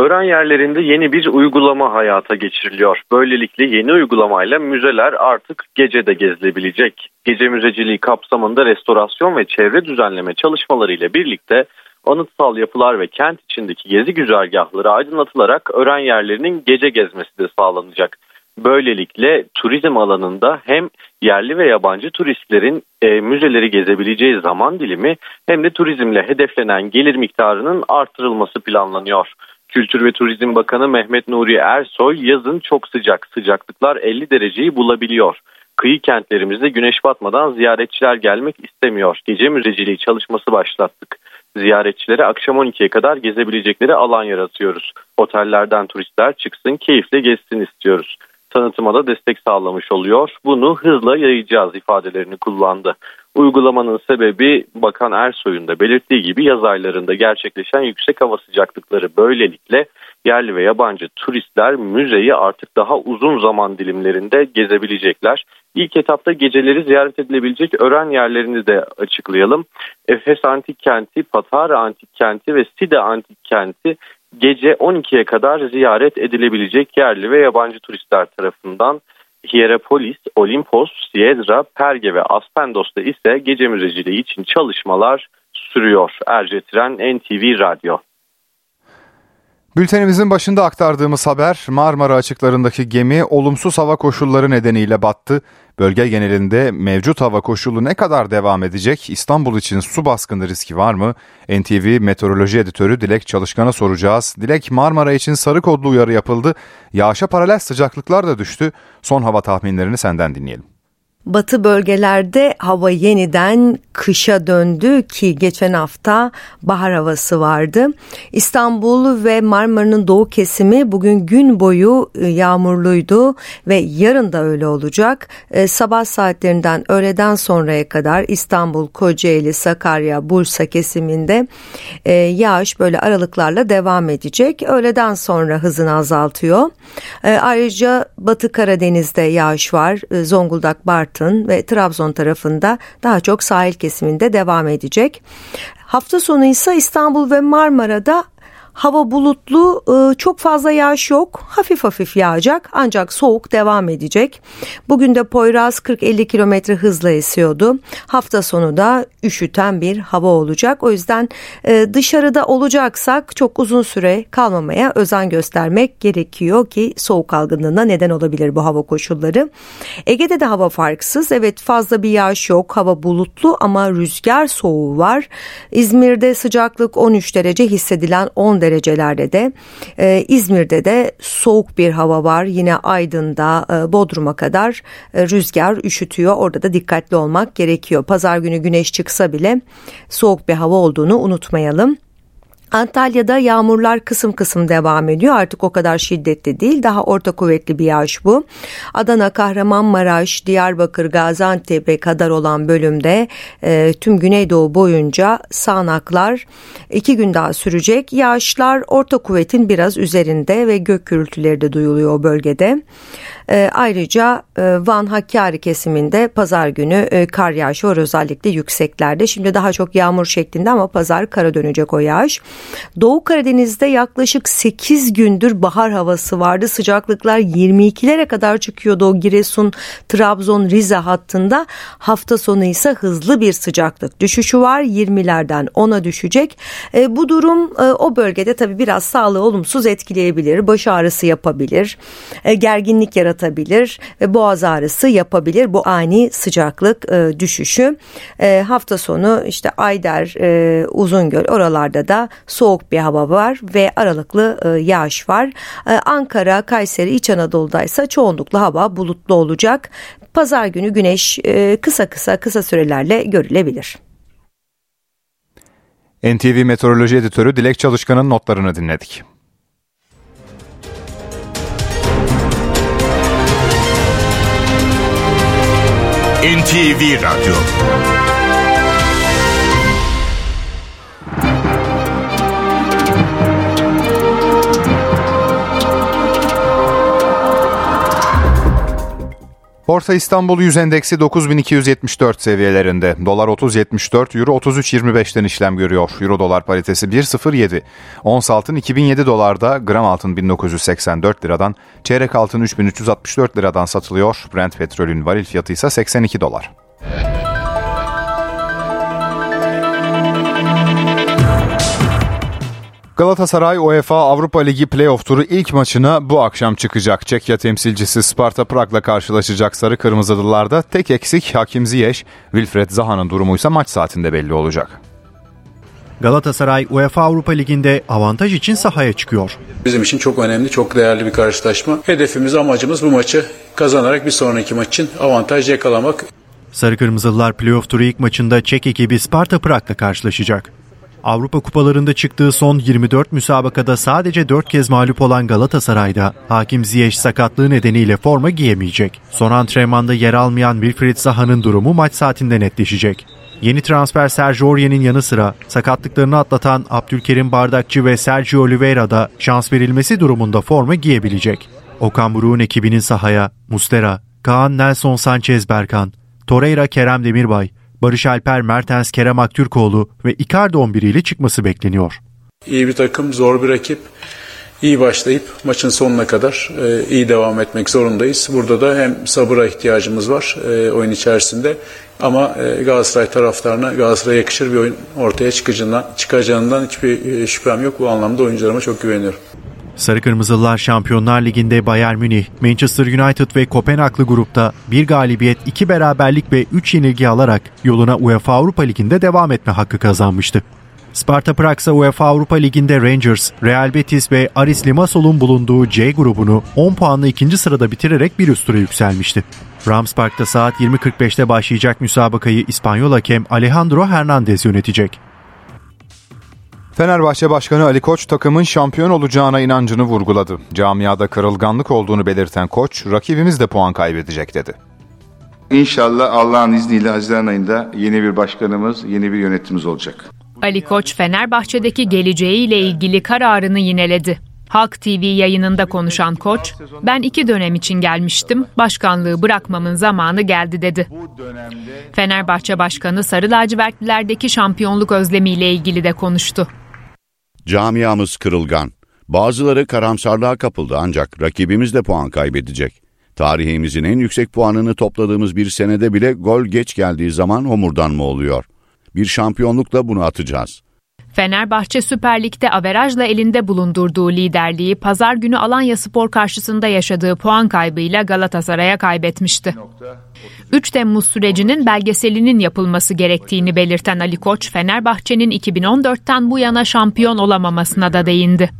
S18: Öğren yerlerinde yeni bir uygulama hayata geçiriliyor. Böylelikle yeni uygulamayla müzeler artık gece de gezilebilecek. Gece müzeciliği kapsamında restorasyon ve çevre düzenleme çalışmaları ile birlikte anıtsal yapılar ve kent içindeki gezi güzergahları aydınlatılarak öğren yerlerinin gece gezmesi de sağlanacak. Böylelikle turizm alanında hem yerli ve yabancı turistlerin e, müzeleri gezebileceği zaman dilimi hem de turizmle hedeflenen gelir miktarının artırılması planlanıyor. Kültür ve Turizm Bakanı Mehmet Nuri Ersoy yazın çok sıcak sıcaklıklar 50 dereceyi bulabiliyor. Kıyı kentlerimizde güneş batmadan ziyaretçiler gelmek istemiyor. Gece müzeciliği çalışması başlattık. Ziyaretçilere akşam 12'ye kadar gezebilecekleri alan yaratıyoruz. Otellerden turistler çıksın keyifle gezsin istiyoruz. Tanıtıma da destek sağlamış oluyor. Bunu hızla yayacağız ifadelerini kullandı. Uygulamanın sebebi Bakan Ersoy'un da belirttiği gibi yaz aylarında gerçekleşen yüksek hava sıcaklıkları böylelikle yerli ve yabancı turistler müzeyi artık daha uzun zaman dilimlerinde gezebilecekler. İlk etapta geceleri ziyaret edilebilecek öğren yerlerini de açıklayalım. Efes Antik Kenti, Patara Antik Kenti ve Side Antik Kenti gece 12'ye kadar ziyaret edilebilecek yerli ve yabancı turistler tarafından Hierapolis, Olimpos, Siedra, Perge ve Aspendos'ta ise gece müzeciliği için çalışmalar sürüyor. Ercetiren NTV Radyo.
S1: Bültenimizin başında aktardığımız haber Marmara açıklarındaki gemi olumsuz hava koşulları nedeniyle battı. Bölge genelinde mevcut hava koşulu ne kadar devam edecek? İstanbul için su baskını riski var mı? NTV Meteoroloji Editörü Dilek Çalışkan'a soracağız. Dilek Marmara için sarı kodlu uyarı yapıldı. Yağışa paralel sıcaklıklar da düştü. Son hava tahminlerini senden dinleyelim.
S19: Batı bölgelerde hava yeniden kışa döndü ki geçen hafta bahar havası vardı. İstanbul ve Marmara'nın doğu kesimi bugün gün boyu e, yağmurluydu ve yarın da öyle olacak. E, sabah saatlerinden öğleden sonraya kadar İstanbul, Kocaeli, Sakarya, Bursa kesiminde e, yağış böyle aralıklarla devam edecek. Öğleden sonra hızını azaltıyor. Ayrıca Batı Karadeniz'de yağış var. Zonguldak, Bartın Bartın ve Trabzon tarafında daha çok sahil kesiminde devam edecek. Hafta sonu ise İstanbul ve Marmara'da Hava bulutlu, e, çok fazla yağış yok. Hafif hafif yağacak ancak soğuk devam edecek. Bugün de Poyraz 40-50 kilometre hızla esiyordu. Hafta sonu da üşüten bir hava olacak. O yüzden e, dışarıda olacaksak çok uzun süre kalmamaya özen göstermek gerekiyor ki soğuk algınlığına neden olabilir bu hava koşulları. Ege'de de hava farksız. Evet fazla bir yağış yok. Hava bulutlu ama rüzgar soğuğu var. İzmir'de sıcaklık 13 derece hissedilen 10 derecelerde de e, İzmir'de de soğuk bir hava var. Yine Aydın'da e, Bodrum'a kadar e, rüzgar üşütüyor. Orada da dikkatli olmak gerekiyor. Pazar günü güneş çıksa bile soğuk bir hava olduğunu unutmayalım. Antalya'da yağmurlar kısım kısım devam ediyor. Artık o kadar şiddetli değil. Daha orta kuvvetli bir yağış bu. Adana, Kahramanmaraş, Diyarbakır, Gaziantep'e kadar olan bölümde e, tüm Güneydoğu boyunca sağanaklar iki gün daha sürecek. Yağışlar orta kuvvetin biraz üzerinde ve gök gürültüleri de duyuluyor o bölgede. E, ayrıca e, Van Hakkari kesiminde pazar günü e, kar yağışı var özellikle yükseklerde. Şimdi daha çok yağmur şeklinde ama pazar kara dönecek o yağış. Doğu Karadeniz'de yaklaşık 8 gündür bahar havası vardı. Sıcaklıklar 22'lere kadar çıkıyordu o Giresun, Trabzon, Rize hattında. Hafta sonu ise hızlı bir sıcaklık düşüşü var. 20'lerden 10'a düşecek. E, bu durum e, o bölgede tabii biraz sağlığı olumsuz etkileyebilir. Baş ağrısı yapabilir. E, gerginlik yaratabilir ve boğaz ağrısı yapabilir. Bu ani sıcaklık e, düşüşü. E, hafta sonu işte Ayder, e, Uzungöl oralarda da soğuk bir hava var ve aralıklı e, yağış var. E, Ankara, Kayseri, İç Anadolu'da ise çoğunlukla hava bulutlu olacak. Pazar günü güneş e, kısa kısa kısa sürelerle görülebilir.
S1: NTV Meteoroloji Editörü Dilek Çalışkan'ın notlarını dinledik.
S20: NTV Radyo
S1: Borsa İstanbul Yüz Endeksi 9274 seviyelerinde. Dolar 30.74, Euro 33.25'ten işlem görüyor. Euro dolar paritesi 1.07. Ons altın 2007 dolarda, gram altın 1984 liradan, çeyrek altın 3364 liradan satılıyor. Brent petrolün varil fiyatı ise 82 dolar. Galatasaray UEFA Avrupa Ligi playoff turu ilk maçına bu akşam çıkacak. Çekya temsilcisi Sparta Prag'la karşılaşacak Sarı Kırmızılılarda tek eksik Hakim Ziyech, Wilfred Zaha'nın durumu ise maç saatinde belli olacak.
S21: Galatasaray UEFA Avrupa Ligi'nde avantaj için sahaya çıkıyor.
S22: Bizim için çok önemli, çok değerli bir karşılaşma. Hedefimiz, amacımız bu maçı kazanarak bir sonraki maç için avantaj yakalamak.
S21: Sarı Kırmızılılar playoff turu ilk maçında Çek ekibi Sparta Prag'la karşılaşacak. Avrupa kupalarında çıktığı son 24 müsabakada sadece 4 kez mağlup olan Galatasaray'da Hakim Ziyech sakatlığı nedeniyle forma giyemeyecek. Son antrenmanda yer almayan Wilfried Zaha'nın durumu maç saatinde netleşecek. Yeni transfer Sergio Aurier'in yanı sıra sakatlıklarını atlatan Abdülkerim Bardakçı ve Sergio Oliveira da şans verilmesi durumunda forma giyebilecek. Okan Buruk'un ekibinin sahaya Mustera, Kaan Nelson Sanchez Berkan, Torreira Kerem Demirbay, Barış Alper Mertens Kerem Aktürkoğlu ve Icardi 11 ile çıkması bekleniyor.
S22: İyi bir takım, zor bir rakip. İyi başlayıp maçın sonuna kadar e, iyi devam etmek zorundayız. Burada da hem sabıra ihtiyacımız var e, oyun içerisinde ama e, Galatasaray taraftarına Galatasaray'a yakışır bir oyun ortaya çıkacağından, çıkacağından hiçbir e, şüphem yok. Bu anlamda oyuncularıma çok güveniyorum.
S21: Sarı Kırmızılılar Şampiyonlar Ligi'nde Bayern Münih, Manchester United ve Kopenhaglı grupta bir galibiyet, iki beraberlik ve üç yenilgi alarak yoluna UEFA Avrupa Ligi'nde devam etme hakkı kazanmıştı. Sparta Prag ise UEFA Avrupa Ligi'nde Rangers, Real Betis ve Aris Limassol'un bulunduğu C grubunu 10 puanla ikinci sırada bitirerek bir üst tura yükselmişti. Rams Park'ta saat 20.45'te başlayacak müsabakayı İspanyol hakem Alejandro Hernandez yönetecek.
S1: Fenerbahçe Başkanı Ali Koç takımın şampiyon olacağına inancını vurguladı. Camiada kırılganlık olduğunu belirten Koç, rakibimiz de puan kaybedecek dedi.
S23: İnşallah Allah'ın izniyle Haziran ayında yeni bir başkanımız, yeni bir yönetimimiz olacak.
S24: Ali Koç Fenerbahçe'deki geleceğiyle ilgili kararını yineledi. Halk TV yayınında konuşan Koç, ben iki dönem için gelmiştim, başkanlığı bırakmamın zamanı geldi dedi. Fenerbahçe Başkanı Sarı Lacivertlilerdeki şampiyonluk özlemiyle ilgili de konuştu.
S5: Camiamız kırılgan. Bazıları karamsarlığa kapıldı ancak rakibimiz de puan kaybedecek. Tarihimizin en yüksek puanını topladığımız bir senede bile gol geç geldiği zaman homurdanma oluyor. Bir şampiyonlukla bunu atacağız.
S24: Fenerbahçe Süper Lig'de averajla elinde bulundurduğu liderliği pazar günü Alanya Spor karşısında yaşadığı puan kaybıyla Galatasaray'a kaybetmişti. 3 Temmuz sürecinin belgeselinin yapılması gerektiğini belirten Ali Koç, Fenerbahçe'nin 2014'ten bu yana şampiyon olamamasına da değindi.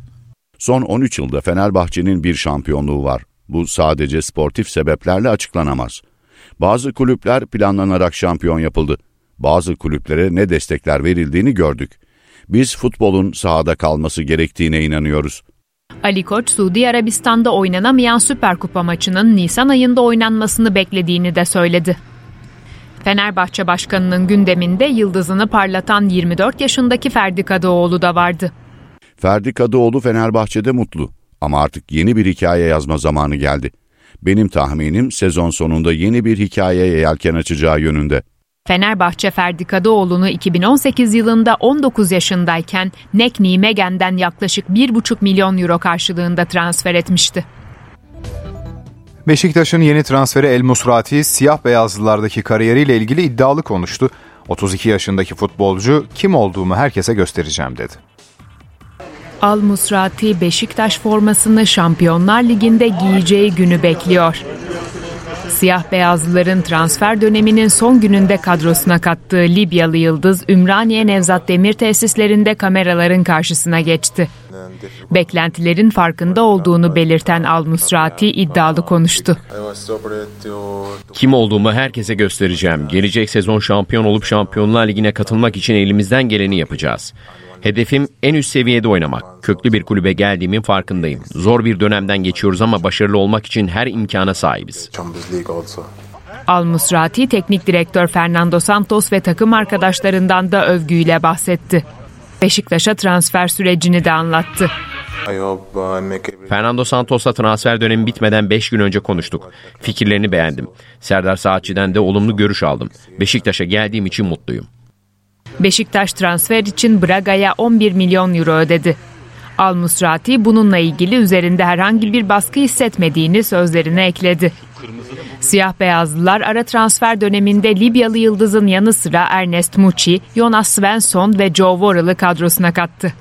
S5: Son 13 yılda Fenerbahçe'nin bir şampiyonluğu var. Bu sadece sportif sebeplerle açıklanamaz. Bazı kulüpler planlanarak şampiyon yapıldı. Bazı kulüplere ne destekler verildiğini gördük. Biz futbolun sahada kalması gerektiğine inanıyoruz.
S24: Ali Koç, Suudi Arabistan'da oynanamayan Süper Kupa maçının Nisan ayında oynanmasını beklediğini de söyledi. Fenerbahçe Başkanı'nın gündeminde yıldızını parlatan 24 yaşındaki Ferdi Kadıoğlu da vardı.
S5: Ferdi Kadıoğlu Fenerbahçe'de mutlu ama artık yeni bir hikaye yazma zamanı geldi. Benim tahminim sezon sonunda yeni bir hikayeye yelken açacağı yönünde.
S24: Fenerbahçe Ferdi Kadıoğlu'nu 2018 yılında 19 yaşındayken Nek Nimegen'den yaklaşık 1,5 milyon euro karşılığında transfer etmişti.
S1: Beşiktaş'ın yeni transferi El Musrati, siyah beyazlılardaki kariyeriyle ilgili iddialı konuştu. 32 yaşındaki futbolcu kim olduğumu herkese göstereceğim dedi.
S24: Al Musrati Beşiktaş formasını Şampiyonlar Ligi'nde giyeceği günü bekliyor. Siyah beyazlıların transfer döneminin son gününde kadrosuna kattığı Libyalı yıldız Ümraniye Nevzat Demir tesislerinde kameraların karşısına geçti. Beklentilerin farkında olduğunu belirten Al Musrati iddialı konuştu.
S25: Kim olduğumu herkese göstereceğim. Gelecek sezon şampiyon olup Şampiyonlar Ligi'ne katılmak için elimizden geleni yapacağız. Hedefim en üst seviyede oynamak. Köklü bir kulübe geldiğimin farkındayım. Zor bir dönemden geçiyoruz ama başarılı olmak için her imkana sahibiz.
S24: Al Musrati teknik direktör Fernando Santos ve takım arkadaşlarından da övgüyle bahsetti. Beşiktaş'a transfer sürecini de anlattı.
S25: Fernando Santos'la transfer dönemi bitmeden 5 gün önce konuştuk. Fikirlerini beğendim. Serdar Saatçı'den de olumlu görüş aldım. Beşiktaş'a geldiğim için mutluyum.
S24: Beşiktaş transfer için Braga'ya 11 milyon euro ödedi. Al Musrati bununla ilgili üzerinde herhangi bir baskı hissetmediğini sözlerine ekledi. Siyah beyazlılar ara transfer döneminde Libyalı yıldızın yanı sıra Ernest Muçi, Jonas Svensson ve Joe Worrell'ı kadrosuna kattı.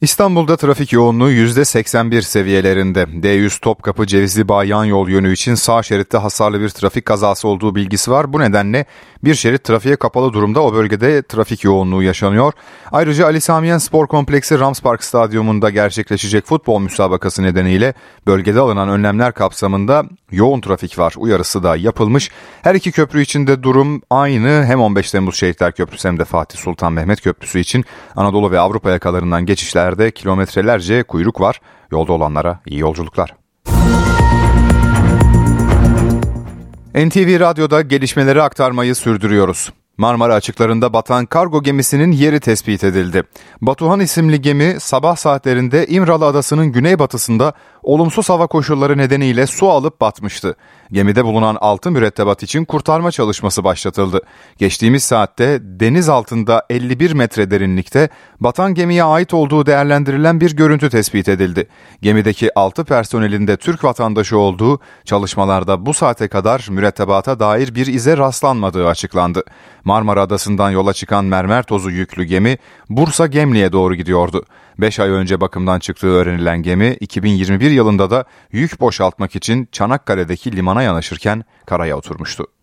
S1: İstanbul'da trafik yoğunluğu %81 seviyelerinde. D100 Topkapı Cevizli Bağ yan yol yönü için sağ şeritte hasarlı bir trafik kazası olduğu bilgisi var. Bu nedenle bir şerit trafiğe kapalı durumda o bölgede trafik yoğunluğu yaşanıyor. Ayrıca Ali Samiyen Spor Kompleksi Rams Park Stadyumunda gerçekleşecek futbol müsabakası nedeniyle bölgede alınan önlemler kapsamında yoğun trafik var uyarısı da yapılmış. Her iki köprü için de durum aynı. Hem 15 Temmuz Şehitler Köprüsü hem de Fatih Sultan Mehmet Köprüsü için Anadolu ve Avrupa yakalarından geçişlerde kilometrelerce kuyruk var. Yolda olanlara iyi yolculuklar. NTV Radyo'da gelişmeleri aktarmayı sürdürüyoruz. Marmara açıklarında batan kargo gemisinin yeri tespit edildi. Batuhan isimli gemi sabah saatlerinde İmralı Adası'nın güneybatısında olumsuz hava koşulları nedeniyle su alıp batmıştı. Gemide bulunan altı mürettebat için kurtarma çalışması başlatıldı. Geçtiğimiz saatte deniz altında 51 metre derinlikte batan gemiye ait olduğu değerlendirilen bir görüntü tespit edildi. Gemideki 6 personelin de Türk vatandaşı olduğu çalışmalarda bu saate kadar mürettebata dair bir ize rastlanmadığı açıklandı. Marmara Adası'ndan yola çıkan mermer tozu yüklü gemi Bursa Gemli'ye doğru gidiyordu. 5 ay önce bakımdan çıktığı öğrenilen gemi 2021 yılında da yük boşaltmak için Çanakkale'deki limana yanaşırken karaya oturmuştu.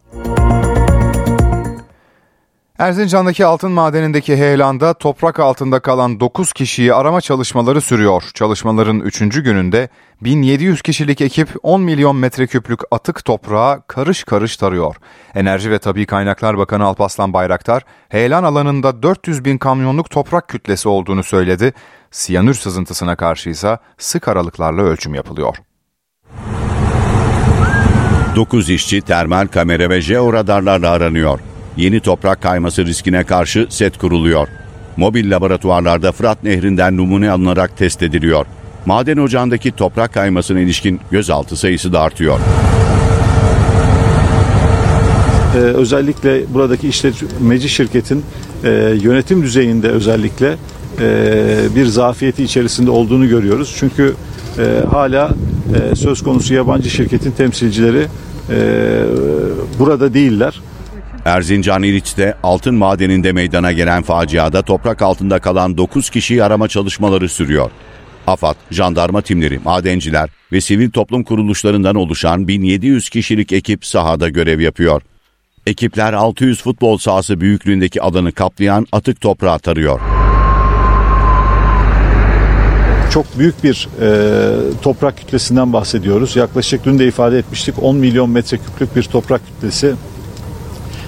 S1: Erzincan'daki altın madenindeki heyelanda toprak altında kalan 9 kişiyi arama çalışmaları sürüyor. Çalışmaların 3. gününde 1700 kişilik ekip 10 milyon metreküplük atık toprağa karış karış tarıyor. Enerji ve Tabi Kaynaklar Bakanı Alpaslan Bayraktar, heyelan alanında 400 bin kamyonluk toprak kütlesi olduğunu söyledi. Siyanür sızıntısına karşı ise sık aralıklarla ölçüm yapılıyor.
S5: 9 işçi termal kamera ve jeoradarlarla aranıyor. Yeni toprak kayması riskine karşı set kuruluyor. Mobil laboratuvarlarda Fırat Nehri'nden numune alınarak test ediliyor. Maden ocağındaki toprak kaymasına ilişkin gözaltı sayısı da artıyor.
S26: Ee, özellikle buradaki işletmeci şirketin e, yönetim düzeyinde özellikle e, bir zafiyeti içerisinde olduğunu görüyoruz. Çünkü e, hala e, söz konusu yabancı şirketin temsilcileri e, burada değiller.
S5: Erzincan İliç'te altın madeninde meydana gelen faciada toprak altında kalan 9 kişiyi arama çalışmaları sürüyor. AFAD, jandarma timleri, madenciler ve sivil toplum kuruluşlarından oluşan 1700 kişilik ekip sahada görev yapıyor. Ekipler 600 futbol sahası büyüklüğündeki alanı kaplayan atık toprağı tarıyor.
S26: Çok büyük bir e, toprak kütlesinden bahsediyoruz. Yaklaşık dün de ifade etmiştik 10 milyon metreküplük bir toprak kütlesi.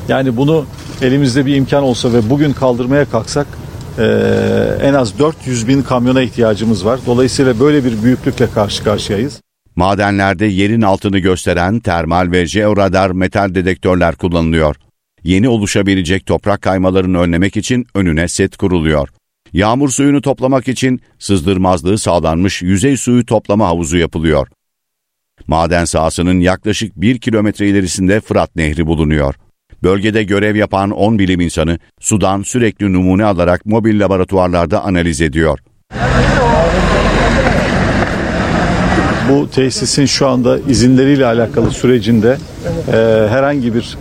S26: Yani bunu elimizde bir imkan olsa ve bugün kaldırmaya kalksak e, en az 400 bin kamyona ihtiyacımız var. Dolayısıyla böyle bir büyüklükle karşı karşıyayız.
S5: Madenlerde yerin altını gösteren termal ve jeoradar metal dedektörler kullanılıyor. Yeni oluşabilecek toprak kaymalarını önlemek için önüne set kuruluyor. Yağmur suyunu toplamak için sızdırmazlığı sağlanmış yüzey suyu toplama havuzu yapılıyor. Maden sahasının yaklaşık 1 kilometre ilerisinde Fırat Nehri bulunuyor. Bölgede görev yapan 10 bilim insanı sudan sürekli numune alarak mobil laboratuvarlarda analiz ediyor.
S26: Bu tesisin şu anda izinleriyle alakalı sürecinde e, herhangi bir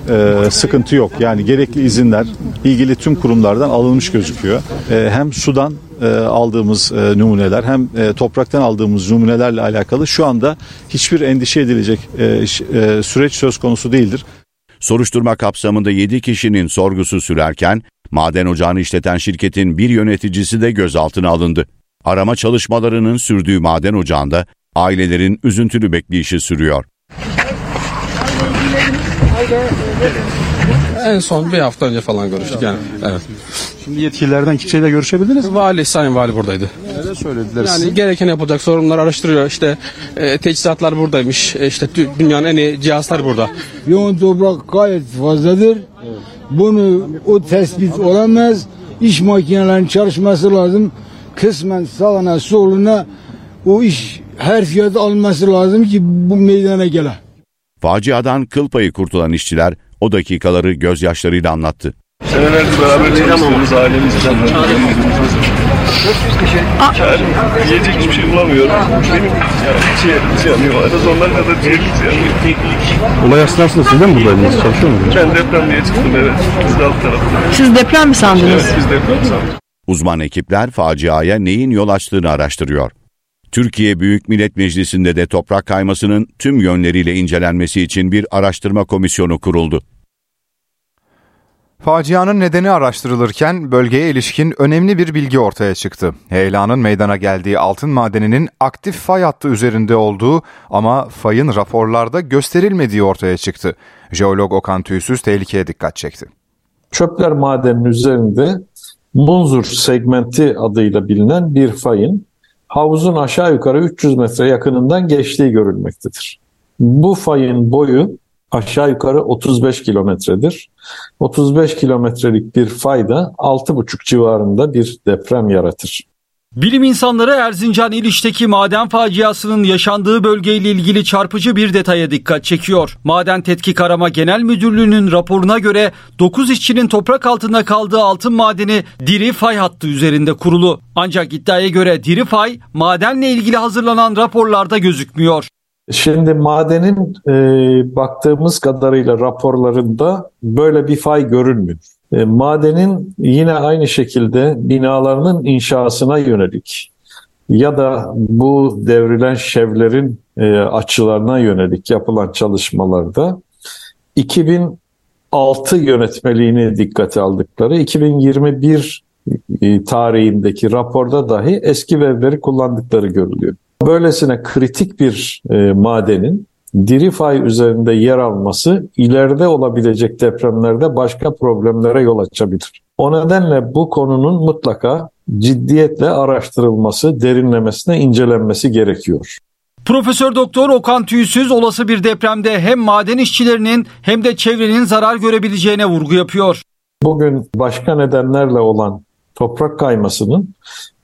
S26: e, sıkıntı yok. Yani gerekli izinler ilgili tüm kurumlardan alınmış gözüküyor. E, hem sudan e, aldığımız e, numuneler hem e, topraktan aldığımız numunelerle alakalı şu anda hiçbir endişe edilecek e, e, süreç söz konusu değildir.
S5: Soruşturma kapsamında 7 kişinin sorgusu sürerken maden ocağını işleten şirketin bir yöneticisi de gözaltına alındı. Arama çalışmalarının sürdüğü maden ocağında ailelerin üzüntülü bekleyişi sürüyor.
S27: En son bir hafta önce falan görüştük yani. Evet.
S26: Şimdi yetkililerden kimseyle görüşebildiniz mi?
S27: Vali, Sayın Vali buradaydı.
S26: Neler söylediler
S27: Yani
S26: size?
S27: gereken yapılacak sorunlar araştırıyor. İşte e, teçhizatlar buradaymış. E, işte tü- dünyanın en iyi cihazlar burada.
S28: Yoğun toprak gayet fazladır. Bunu o tespit olamaz. İş makinelerinin çalışması lazım. Kısmen sağına soluna o iş her fiyatı alması lazım ki bu meydana gele.
S5: Faciadan kıl payı kurtulan işçiler o dakikaları gözyaşlarıyla anlattı.
S29: Senelerdir beraber çalıştığımız ailemiz için. Yani yiyecek hiçbir şey bulamıyorum. Benim yani ciğerimiz yanıyor. En az onlar kadar ciğerimiz yanıyor.
S26: Olay esnasında siz de mi buradaydınız? Çalışıyor muydunuz?
S29: Ben deprem diye çıktım evet. Biz de alt tarafta.
S30: Siz deprem mi sandınız?
S29: Evet biz deprem sandık.
S5: Uzman ekipler faciaya neyin yol açtığını araştırıyor. Türkiye Büyük Millet Meclisi'nde de toprak kaymasının tüm yönleriyle incelenmesi için bir araştırma komisyonu kuruldu.
S1: Facianın nedeni araştırılırken bölgeye ilişkin önemli bir bilgi ortaya çıktı. Heyelanın meydana geldiği altın madeninin aktif fay hattı üzerinde olduğu ama fayın raporlarda gösterilmediği ortaya çıktı. Jeolog Okan Tüysüz tehlikeye dikkat çekti.
S31: Çöpler madeninin üzerinde Munzur segmenti adıyla bilinen bir fayın havuzun aşağı yukarı 300 metre yakınından geçtiği görülmektedir. Bu fayın boyu aşağı yukarı 35 kilometredir. 35 kilometrelik bir fayda 6,5 civarında bir deprem yaratır.
S11: Bilim insanları Erzincan İliş'teki maden faciasının yaşandığı bölgeyle ilgili çarpıcı bir detaya dikkat çekiyor. Maden Tetkik Arama Genel Müdürlüğü'nün raporuna göre 9 işçinin toprak altında kaldığı altın madeni diri fay hattı üzerinde kurulu. Ancak iddiaya göre diri fay madenle ilgili hazırlanan raporlarda gözükmüyor.
S31: Şimdi madenin e, baktığımız kadarıyla raporlarında böyle bir fay görünmüyor. E, madenin yine aynı şekilde binalarının inşasına yönelik ya da bu devrilen şevlerin e, açılarına yönelik yapılan çalışmalarda 2006 yönetmeliğini dikkate aldıkları 2021 e, tarihindeki raporda dahi eski vevleri kullandıkları görülüyor. Böylesine kritik bir e, madenin diri fay üzerinde yer alması ileride olabilecek depremlerde başka problemlere yol açabilir. O nedenle bu konunun mutlaka ciddiyetle araştırılması, derinlemesine incelenmesi gerekiyor.
S11: Profesör Doktor Okan Tüysüz olası bir depremde hem maden işçilerinin hem de çevrenin zarar görebileceğine vurgu yapıyor.
S31: Bugün başka nedenlerle olan toprak kaymasının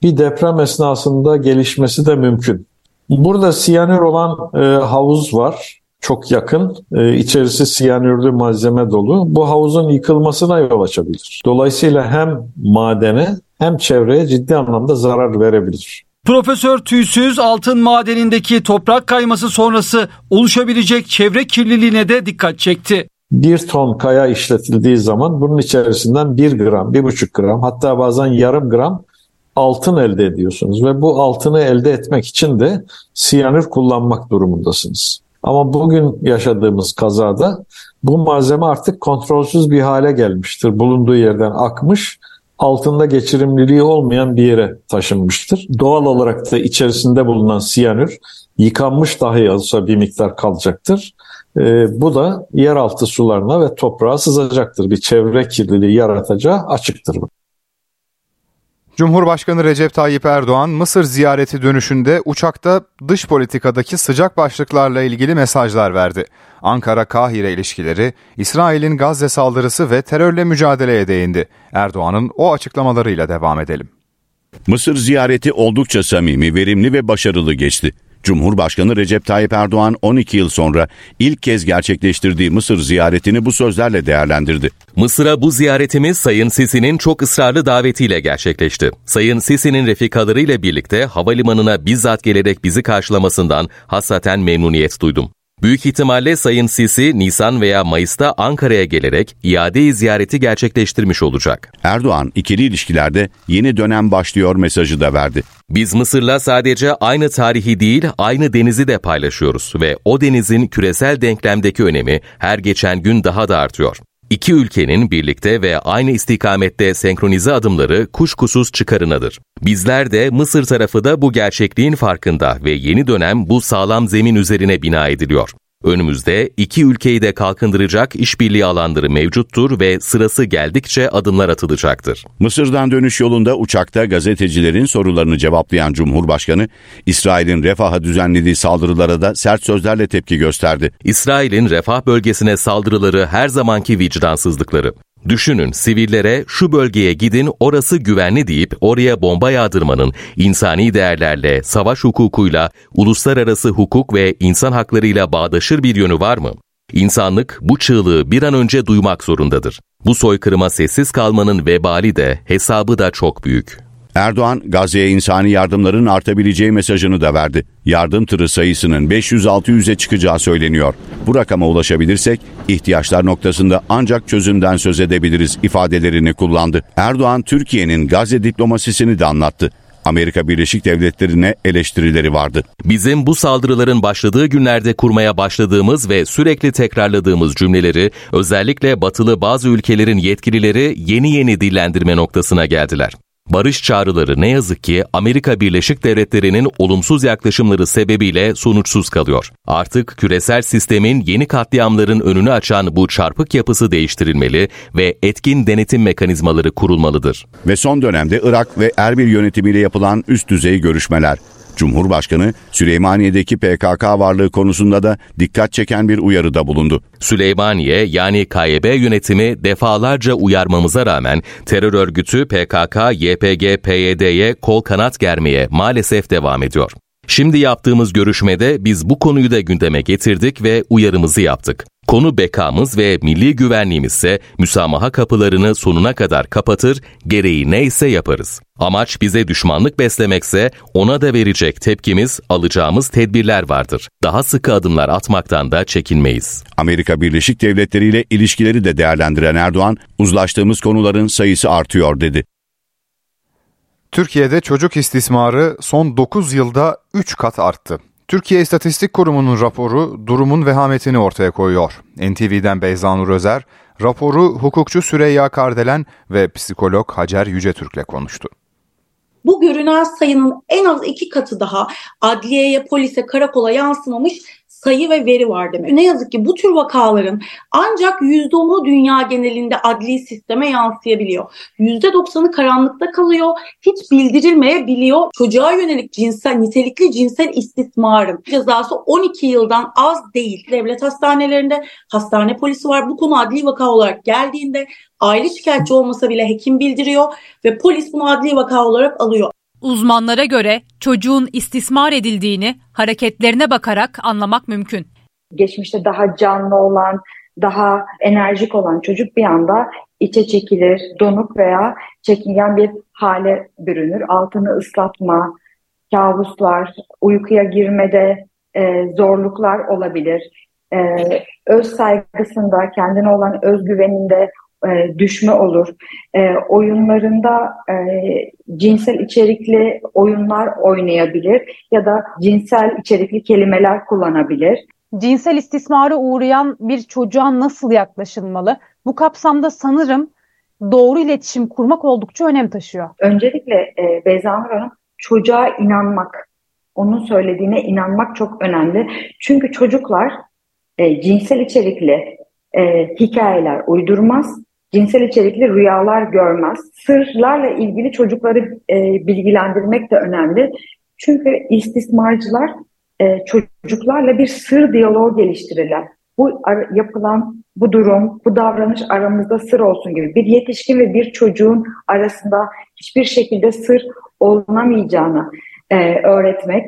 S31: bir deprem esnasında gelişmesi de mümkün. Burada siyanür olan e, havuz var. Çok yakın. E, içerisi siyanürlü malzeme dolu. Bu havuzun yıkılmasına yol açabilir. Dolayısıyla hem madene hem çevreye ciddi anlamda zarar verebilir.
S11: Profesör Tüysüz altın madenindeki toprak kayması sonrası oluşabilecek çevre kirliliğine de dikkat çekti.
S31: Bir ton kaya işletildiği zaman bunun içerisinden bir gram, bir buçuk gram hatta bazen yarım gram altın elde ediyorsunuz ve bu altını elde etmek için de siyanür kullanmak durumundasınız. Ama bugün yaşadığımız kazada bu malzeme artık kontrolsüz bir hale gelmiştir. Bulunduğu yerden akmış, altında geçirimliliği olmayan bir yere taşınmıştır. Doğal olarak da içerisinde bulunan siyanür yıkanmış dahi olsa bir miktar kalacaktır. Ee, bu da yeraltı sularına ve toprağa sızacaktır. Bir çevre kirliliği yaratacağı açıktır.
S1: Cumhurbaşkanı Recep Tayyip Erdoğan Mısır ziyareti dönüşünde uçakta dış politikadaki sıcak başlıklarla ilgili mesajlar verdi. Ankara-Kahire ilişkileri, İsrail'in Gazze saldırısı ve terörle mücadeleye değindi. Erdoğan'ın o açıklamalarıyla devam edelim.
S5: Mısır ziyareti oldukça samimi, verimli ve başarılı geçti. Cumhurbaşkanı Recep Tayyip Erdoğan 12 yıl sonra ilk kez gerçekleştirdiği Mısır ziyaretini bu sözlerle değerlendirdi.
S7: Mısır'a bu ziyaretimiz Sayın Sisi'nin çok ısrarlı davetiyle gerçekleşti. Sayın Sisi'nin refikalarıyla birlikte havalimanına bizzat gelerek bizi karşılamasından hasaten memnuniyet duydum. Büyük ihtimalle Sayın Sisi Nisan veya Mayıs'ta Ankara'ya gelerek iade ziyareti gerçekleştirmiş olacak.
S5: Erdoğan ikili ilişkilerde yeni dönem başlıyor mesajı da verdi.
S7: Biz Mısır'la sadece aynı tarihi değil, aynı denizi de paylaşıyoruz ve o denizin küresel denklemdeki önemi her geçen gün daha da artıyor. İki ülkenin birlikte ve aynı istikamette senkronize adımları kuşkusuz çıkarınadır. Bizler de Mısır tarafı da bu gerçekliğin farkında ve yeni dönem bu sağlam zemin üzerine bina ediliyor. Önümüzde iki ülkeyi de kalkındıracak işbirliği alanları mevcuttur ve sırası geldikçe adımlar atılacaktır.
S5: Mısır'dan dönüş yolunda uçakta gazetecilerin sorularını cevaplayan Cumhurbaşkanı, İsrail'in Refah'a düzenlediği saldırılara da sert sözlerle tepki gösterdi.
S7: İsrail'in Refah bölgesine saldırıları her zamanki vicdansızlıkları. Düşünün sivillere şu bölgeye gidin orası güvenli deyip oraya bomba yağdırmanın insani değerlerle, savaş hukukuyla, uluslararası hukuk ve insan haklarıyla bağdaşır bir yönü var mı? İnsanlık bu çığlığı bir an önce duymak zorundadır. Bu soykırıma sessiz kalmanın vebali de hesabı da çok büyük.
S5: Erdoğan Gazze'ye insani yardımların artabileceği mesajını da verdi. Yardım tırı sayısının 500-600'e çıkacağı söyleniyor. Bu rakama ulaşabilirsek ihtiyaçlar noktasında ancak çözümden söz edebiliriz ifadelerini kullandı. Erdoğan Türkiye'nin Gazze diplomasisini de anlattı. Amerika Birleşik Devletleri'ne eleştirileri vardı.
S7: Bizim bu saldırıların başladığı günlerde kurmaya başladığımız ve sürekli tekrarladığımız cümleleri özellikle batılı bazı ülkelerin yetkilileri yeni yeni dillendirme noktasına geldiler. Barış çağrıları ne yazık ki Amerika Birleşik Devletleri'nin olumsuz yaklaşımları sebebiyle sonuçsuz kalıyor. Artık küresel sistemin yeni katliamların önünü açan bu çarpık yapısı değiştirilmeli ve etkin denetim mekanizmaları kurulmalıdır.
S5: Ve son dönemde Irak ve Erbil yönetimiyle yapılan üst düzey görüşmeler Cumhurbaşkanı Süleymaniye'deki PKK varlığı konusunda da dikkat çeken bir uyarıda bulundu.
S7: Süleymaniye yani KYB yönetimi defalarca uyarmamıza rağmen terör örgütü PKK, YPG, PYD'ye kol kanat germeye maalesef devam ediyor. Şimdi yaptığımız görüşmede biz bu konuyu da gündeme getirdik ve uyarımızı yaptık. Konu bekamız ve milli güvenliğimizse müsamaha kapılarını sonuna kadar kapatır, gereği neyse yaparız. Amaç bize düşmanlık beslemekse ona da verecek tepkimiz, alacağımız tedbirler vardır. Daha sıkı adımlar atmaktan da çekinmeyiz.
S5: Amerika Birleşik Devletleri ile ilişkileri de değerlendiren Erdoğan, uzlaştığımız konuların sayısı artıyor dedi.
S1: Türkiye'de çocuk istismarı son 9 yılda 3 kat arttı. Türkiye İstatistik Kurumu'nun raporu durumun vehametini ortaya koyuyor. NTV'den Beyzanur Özer, raporu hukukçu Süreyya Kardelen ve psikolog Hacer Yücetürk'le konuştu.
S32: Bu görünen sayının en az iki katı daha adliyeye, polise, karakola yansımamış sayı ve veri var demek. Ne yazık ki bu tür vakaların ancak %10'u dünya genelinde adli sisteme yansıyabiliyor. %90'ı karanlıkta kalıyor, hiç bildirilmeyebiliyor. Çocuğa yönelik cinsel, nitelikli cinsel istismarın cezası 12 yıldan az değil. Devlet hastanelerinde hastane polisi var. Bu konu adli vaka olarak geldiğinde aile şikayetçi olmasa bile hekim bildiriyor ve polis bunu adli vaka olarak alıyor.
S33: Uzmanlara göre çocuğun istismar edildiğini hareketlerine bakarak anlamak mümkün.
S34: Geçmişte daha canlı olan, daha enerjik olan çocuk bir anda içe çekilir, donuk veya çekingen bir hale bürünür. Altını ıslatma, kabuslar, uykuya girmede e, zorluklar olabilir. E, öz saygısında, kendine olan özgüveninde e, düşme olur. E, oyunlarında e, cinsel içerikli oyunlar oynayabilir ya da cinsel içerikli kelimeler kullanabilir.
S35: Cinsel istismara uğrayan bir çocuğa nasıl yaklaşılmalı? Bu kapsamda sanırım doğru iletişim kurmak oldukça önem taşıyor.
S34: Öncelikle e, Beyza Hanım çocuğa inanmak, onun söylediğine inanmak çok önemli. Çünkü çocuklar e, cinsel içerikli e, hikayeler uydurmaz cinsel içerikli rüyalar görmez. Sırlarla ilgili çocukları e, bilgilendirmek de önemli. Çünkü istismarcılar e, çocuklarla bir sır diyalog geliştirirler. Bu yapılan bu durum, bu davranış aramızda sır olsun gibi. Bir yetişkin ve bir çocuğun arasında hiçbir şekilde sır olunamayacağını e, öğretmek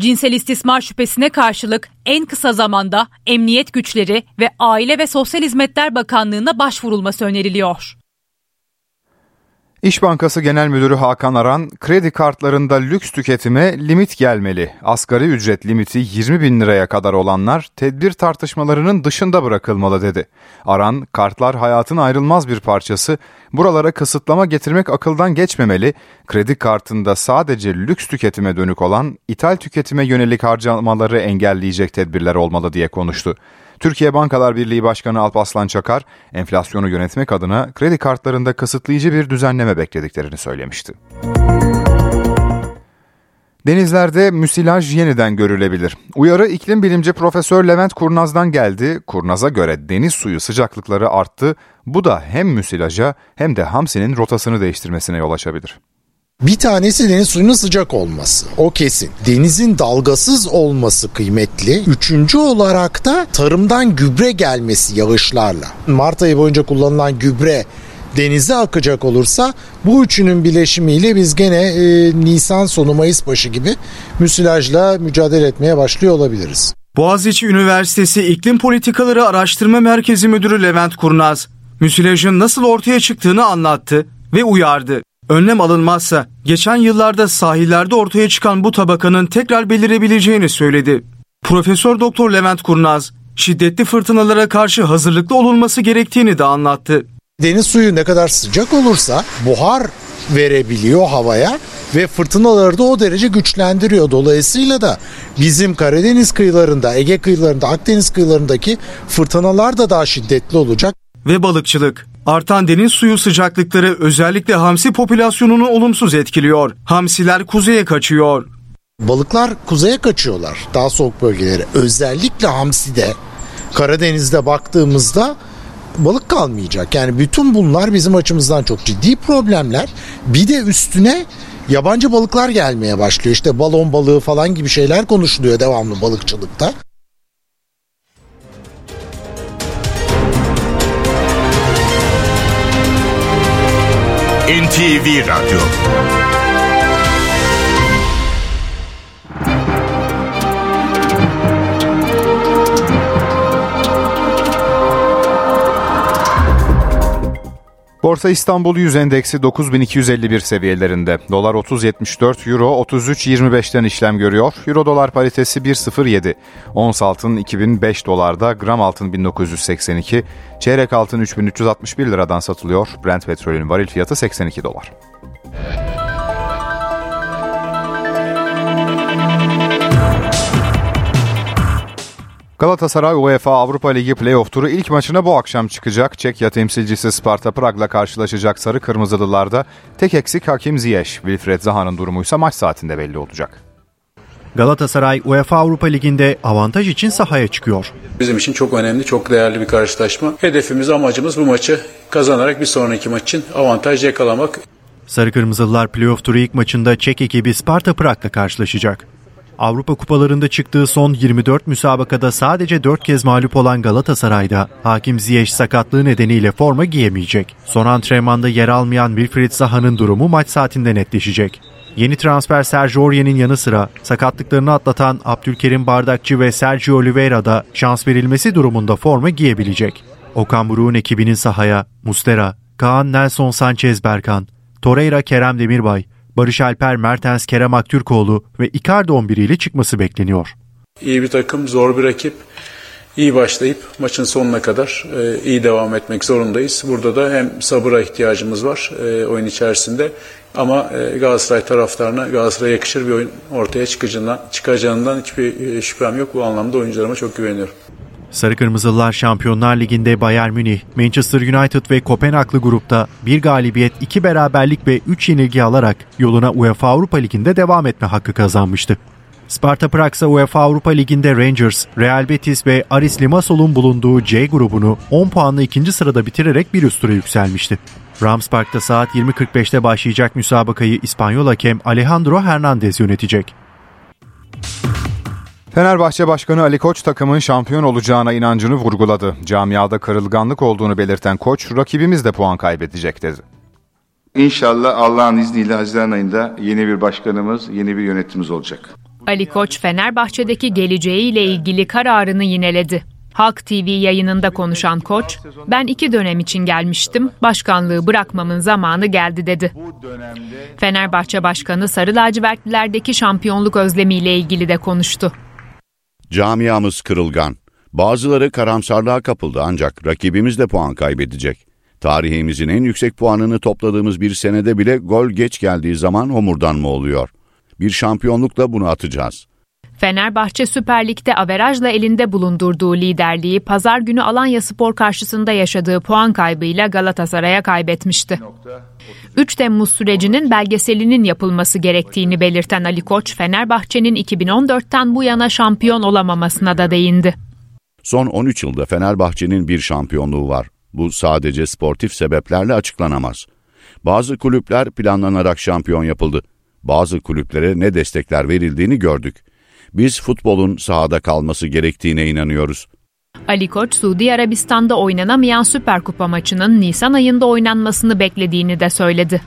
S33: Cinsel istismar şüphesine karşılık en kısa zamanda emniyet güçleri ve Aile ve Sosyal Hizmetler Bakanlığı'na başvurulması öneriliyor.
S1: İş Bankası Genel Müdürü Hakan Aran, kredi kartlarında lüks tüketime limit gelmeli. Asgari ücret limiti 20 bin liraya kadar olanlar tedbir tartışmalarının dışında bırakılmalı dedi. Aran, kartlar hayatın ayrılmaz bir parçası, buralara kısıtlama getirmek akıldan geçmemeli, kredi kartında sadece lüks tüketime dönük olan ithal tüketime yönelik harcamaları engelleyecek tedbirler olmalı diye konuştu. Türkiye Bankalar Birliği Başkanı Alpaslan Çakar, enflasyonu yönetmek adına kredi kartlarında kısıtlayıcı bir düzenleme beklediklerini söylemişti. Denizlerde müsilaj yeniden görülebilir. Uyarı iklim bilimci Profesör Levent Kurnaz'dan geldi. Kurnaz'a göre deniz suyu sıcaklıkları arttı. Bu da hem müsilaja hem de hamsinin rotasını değiştirmesine yol açabilir.
S30: Bir tanesi deniz suyunun sıcak olması. O kesin. Denizin dalgasız olması kıymetli. Üçüncü olarak da tarımdan gübre gelmesi yağışlarla. Mart ayı boyunca kullanılan gübre denize akacak olursa bu üçünün bileşimiyle biz gene e, Nisan sonu Mayıs başı gibi müsilajla mücadele etmeye başlıyor olabiliriz.
S36: Boğaziçi Üniversitesi İklim Politikaları Araştırma Merkezi Müdürü Levent Kurnaz, müsilajın nasıl ortaya çıktığını anlattı ve uyardı. Önlem alınmazsa geçen yıllarda sahillerde ortaya çıkan bu tabakanın tekrar belirebileceğini söyledi. Profesör Doktor Levent Kurnaz, şiddetli fırtınalara karşı hazırlıklı olunması gerektiğini de anlattı.
S30: Deniz suyu ne kadar sıcak olursa buhar verebiliyor havaya ve fırtınaları da o derece güçlendiriyor. Dolayısıyla da bizim Karadeniz kıyılarında, Ege kıyılarında, Akdeniz kıyılarındaki fırtınalar da daha şiddetli olacak.
S36: Ve balıkçılık. Artan deniz suyu sıcaklıkları özellikle hamsi popülasyonunu olumsuz etkiliyor. Hamsiler kuzeye kaçıyor.
S30: Balıklar kuzeye kaçıyorlar daha soğuk bölgelere. Özellikle hamside Karadeniz'de baktığımızda balık kalmayacak. Yani bütün bunlar bizim açımızdan çok ciddi problemler. Bir de üstüne yabancı balıklar gelmeye başlıyor. İşte balon balığı falan gibi şeyler konuşuluyor devamlı balıkçılıkta.
S37: NTV Radyo
S1: Borsa İstanbul 100 endeksi 9251 seviyelerinde. Dolar 30.74, Euro 33.25'ten işlem görüyor. Euro dolar paritesi 1.07. Ons altın 2005 dolarda, gram altın 1982, çeyrek altın 3361 liradan satılıyor. Brent petrolün varil fiyatı 82 dolar. Galatasaray UEFA Avrupa Ligi playoff turu ilk maçına bu akşam çıkacak. Çekya temsilcisi Sparta Prag'la karşılaşacak Sarı Kırmızılılarda tek eksik Hakim Ziyech. Wilfred Zaha'nın durumuysa maç saatinde belli olacak.
S21: Galatasaray UEFA Avrupa Ligi'nde avantaj için sahaya çıkıyor.
S22: Bizim için çok önemli, çok değerli bir karşılaşma. Hedefimiz, amacımız bu maçı kazanarak bir sonraki maç için avantaj yakalamak.
S21: Sarı Kırmızılılar playoff turu ilk maçında Çek ekibi Sparta Prag'la karşılaşacak. Avrupa kupalarında çıktığı son 24 müsabakada sadece 4 kez mağlup olan Galatasaray'da Hakim Ziyech sakatlığı nedeniyle forma giyemeyecek. Son antrenmanda yer almayan Wilfried Zaha'nın durumu maç saatinde netleşecek. Yeni transfer Sergio Aurier'in yanı sıra sakatlıklarını atlatan Abdülkerim Bardakçı ve Sergio Oliveira da şans verilmesi durumunda forma giyebilecek. Okan Buruk'un ekibinin sahaya Mustera, Kaan Nelson Sanchez Berkan, Torreira Kerem Demirbay, Barış Alper Mertens Kerem Aktürkoğlu ve Icardi 11 ile çıkması bekleniyor.
S22: İyi bir takım, zor bir rakip. İyi başlayıp maçın sonuna kadar e, iyi devam etmek zorundayız. Burada da hem sabıra ihtiyacımız var e, oyun içerisinde ama e, Galatasaray taraftarına Galatasaray'a yakışır bir oyun ortaya çıkacağından, çıkacağından hiçbir e, şüphem yok. Bu anlamda oyuncularıma çok güveniyorum.
S21: Sarı Kırmızılılar Şampiyonlar Ligi'nde Bayern Münih, Manchester United ve Kopenhaglı grupta bir galibiyet, iki beraberlik ve üç yenilgi alarak yoluna UEFA Avrupa Ligi'nde devam etme hakkı kazanmıştı. Sparta Prag ise UEFA Avrupa Ligi'nde Rangers, Real Betis ve Aris Limassol'un bulunduğu C grubunu 10 puanla ikinci sırada bitirerek bir üst tura yükselmişti. Rams Park'ta saat 20.45'te başlayacak müsabakayı İspanyol hakem Alejandro Hernandez yönetecek.
S1: Fenerbahçe Başkanı Ali Koç takımın şampiyon olacağına inancını vurguladı. Camiada kırılganlık olduğunu belirten Koç, rakibimiz de puan kaybedecek dedi.
S23: İnşallah Allah'ın izniyle Haziran ayında yeni bir başkanımız, yeni bir yönetimimiz olacak.
S24: Ali Koç Fenerbahçe'deki geleceğiyle ilgili kararını yineledi. Halk TV yayınında konuşan Koç, ben iki dönem için gelmiştim, başkanlığı bırakmamın zamanı geldi dedi. Fenerbahçe Başkanı Sarı Lacivertlilerdeki şampiyonluk özlemiyle ilgili de konuştu.
S5: Camiamız kırılgan. Bazıları karamsarlığa kapıldı ancak rakibimiz de puan kaybedecek. Tarihimizin en yüksek puanını topladığımız bir senede bile gol geç geldiği zaman homurdanma oluyor. Bir şampiyonlukla bunu atacağız.
S24: Fenerbahçe Süper Lig'de averajla elinde bulundurduğu liderliği pazar günü Alanya Spor karşısında yaşadığı puan kaybıyla Galatasaray'a kaybetmişti. 3 Temmuz sürecinin belgeselinin yapılması gerektiğini belirten Ali Koç, Fenerbahçe'nin 2014'ten bu yana şampiyon olamamasına da değindi.
S5: Son 13 yılda Fenerbahçe'nin bir şampiyonluğu var. Bu sadece sportif sebeplerle açıklanamaz. Bazı kulüpler planlanarak şampiyon yapıldı. Bazı kulüplere ne destekler verildiğini gördük. Biz futbolun sahada kalması gerektiğine inanıyoruz.
S24: Ali Koç, Suudi Arabistan'da oynanamayan Süper Kupa maçının Nisan ayında oynanmasını beklediğini de söyledi.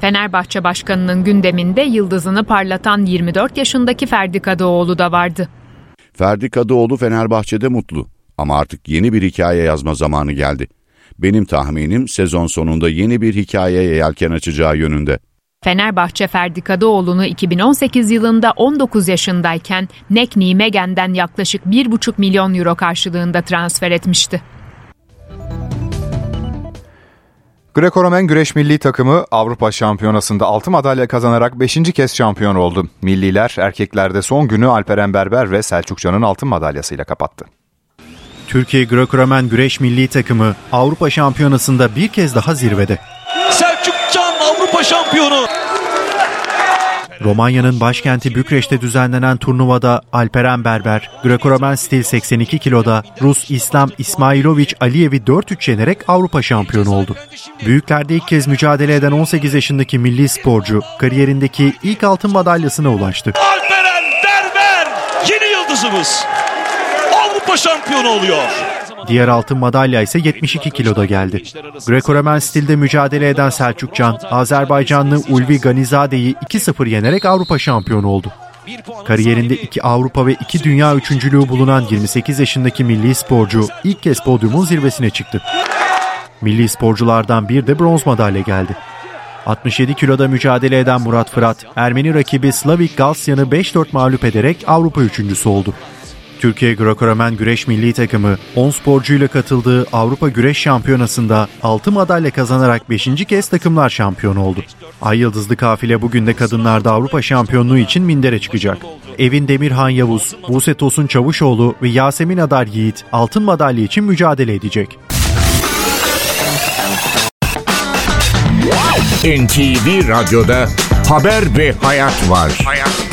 S24: Fenerbahçe Başkanı'nın gündeminde yıldızını parlatan 24 yaşındaki Ferdi Kadıoğlu da vardı.
S5: Ferdi Kadıoğlu Fenerbahçe'de mutlu ama artık yeni bir hikaye yazma zamanı geldi. benim tahminim sezon sonunda yeni bir hikayeye yelken açacağı yönünde.
S24: Fenerbahçe Ferdi Kadıoğlu'nu 2018 yılında 19 yaşındayken Nek Nimegen'den yaklaşık 1,5 milyon euro karşılığında transfer etmişti.
S1: Greco-Romen güreş milli takımı Avrupa Şampiyonası'nda 6 madalya kazanarak 5. kez şampiyon oldu. Milliler erkeklerde son günü Alperen Berber ve Selçuk Can'ın altın madalyasıyla kapattı.
S21: Türkiye Greco-Romen güreş milli takımı Avrupa Şampiyonası'nda bir kez daha zirvede.
S37: Selçuk Can Avrupa şampiyonu.
S21: Romanya'nın başkenti Bükreş'te düzenlenen turnuvada Alperen Berber, Greco-Romen stil 82 kiloda Rus İslam İsmailoviç Aliyev'i 4-3 yenerek Avrupa şampiyonu oldu. Büyüklerde ilk kez mücadele eden 18 yaşındaki milli sporcu kariyerindeki ilk altın madalyasına ulaştı.
S37: Alperen Berber yeni yıldızımız. Avrupa şampiyonu oluyor.
S21: Diğer altın madalya ise 72 kiloda geldi. Greco-Romen stilde mücadele eden Selçuk Can, Azerbaycanlı Ulvi Ganizade'yi 2-0 yenerek Avrupa şampiyonu oldu. Kariyerinde iki Avrupa ve iki dünya üçüncülüğü bulunan 28 yaşındaki milli sporcu ilk kez podyumun zirvesine çıktı. Milli sporculardan bir de bronz madalya geldi. 67 kiloda mücadele eden Murat Fırat, Ermeni rakibi Slavik Galsyan'ı 5-4 mağlup ederek Avrupa üçüncüsü oldu. Türkiye Greco-Romen Güreş Milli Takımı 10 sporcuyla katıldığı Avrupa Güreş Şampiyonası'nda 6 madalya kazanarak 5. kez takımlar şampiyonu oldu. Ay Yıldızlı kafile bugün de kadınlarda Avrupa şampiyonluğu için mindere çıkacak. Evin Demirhan Yavuz, Buse Tosun Çavuşoğlu ve Yasemin Adar Yiğit altın madalya için mücadele edecek.
S38: NTV Radyo'da Haber ve Hayat var. Hayat.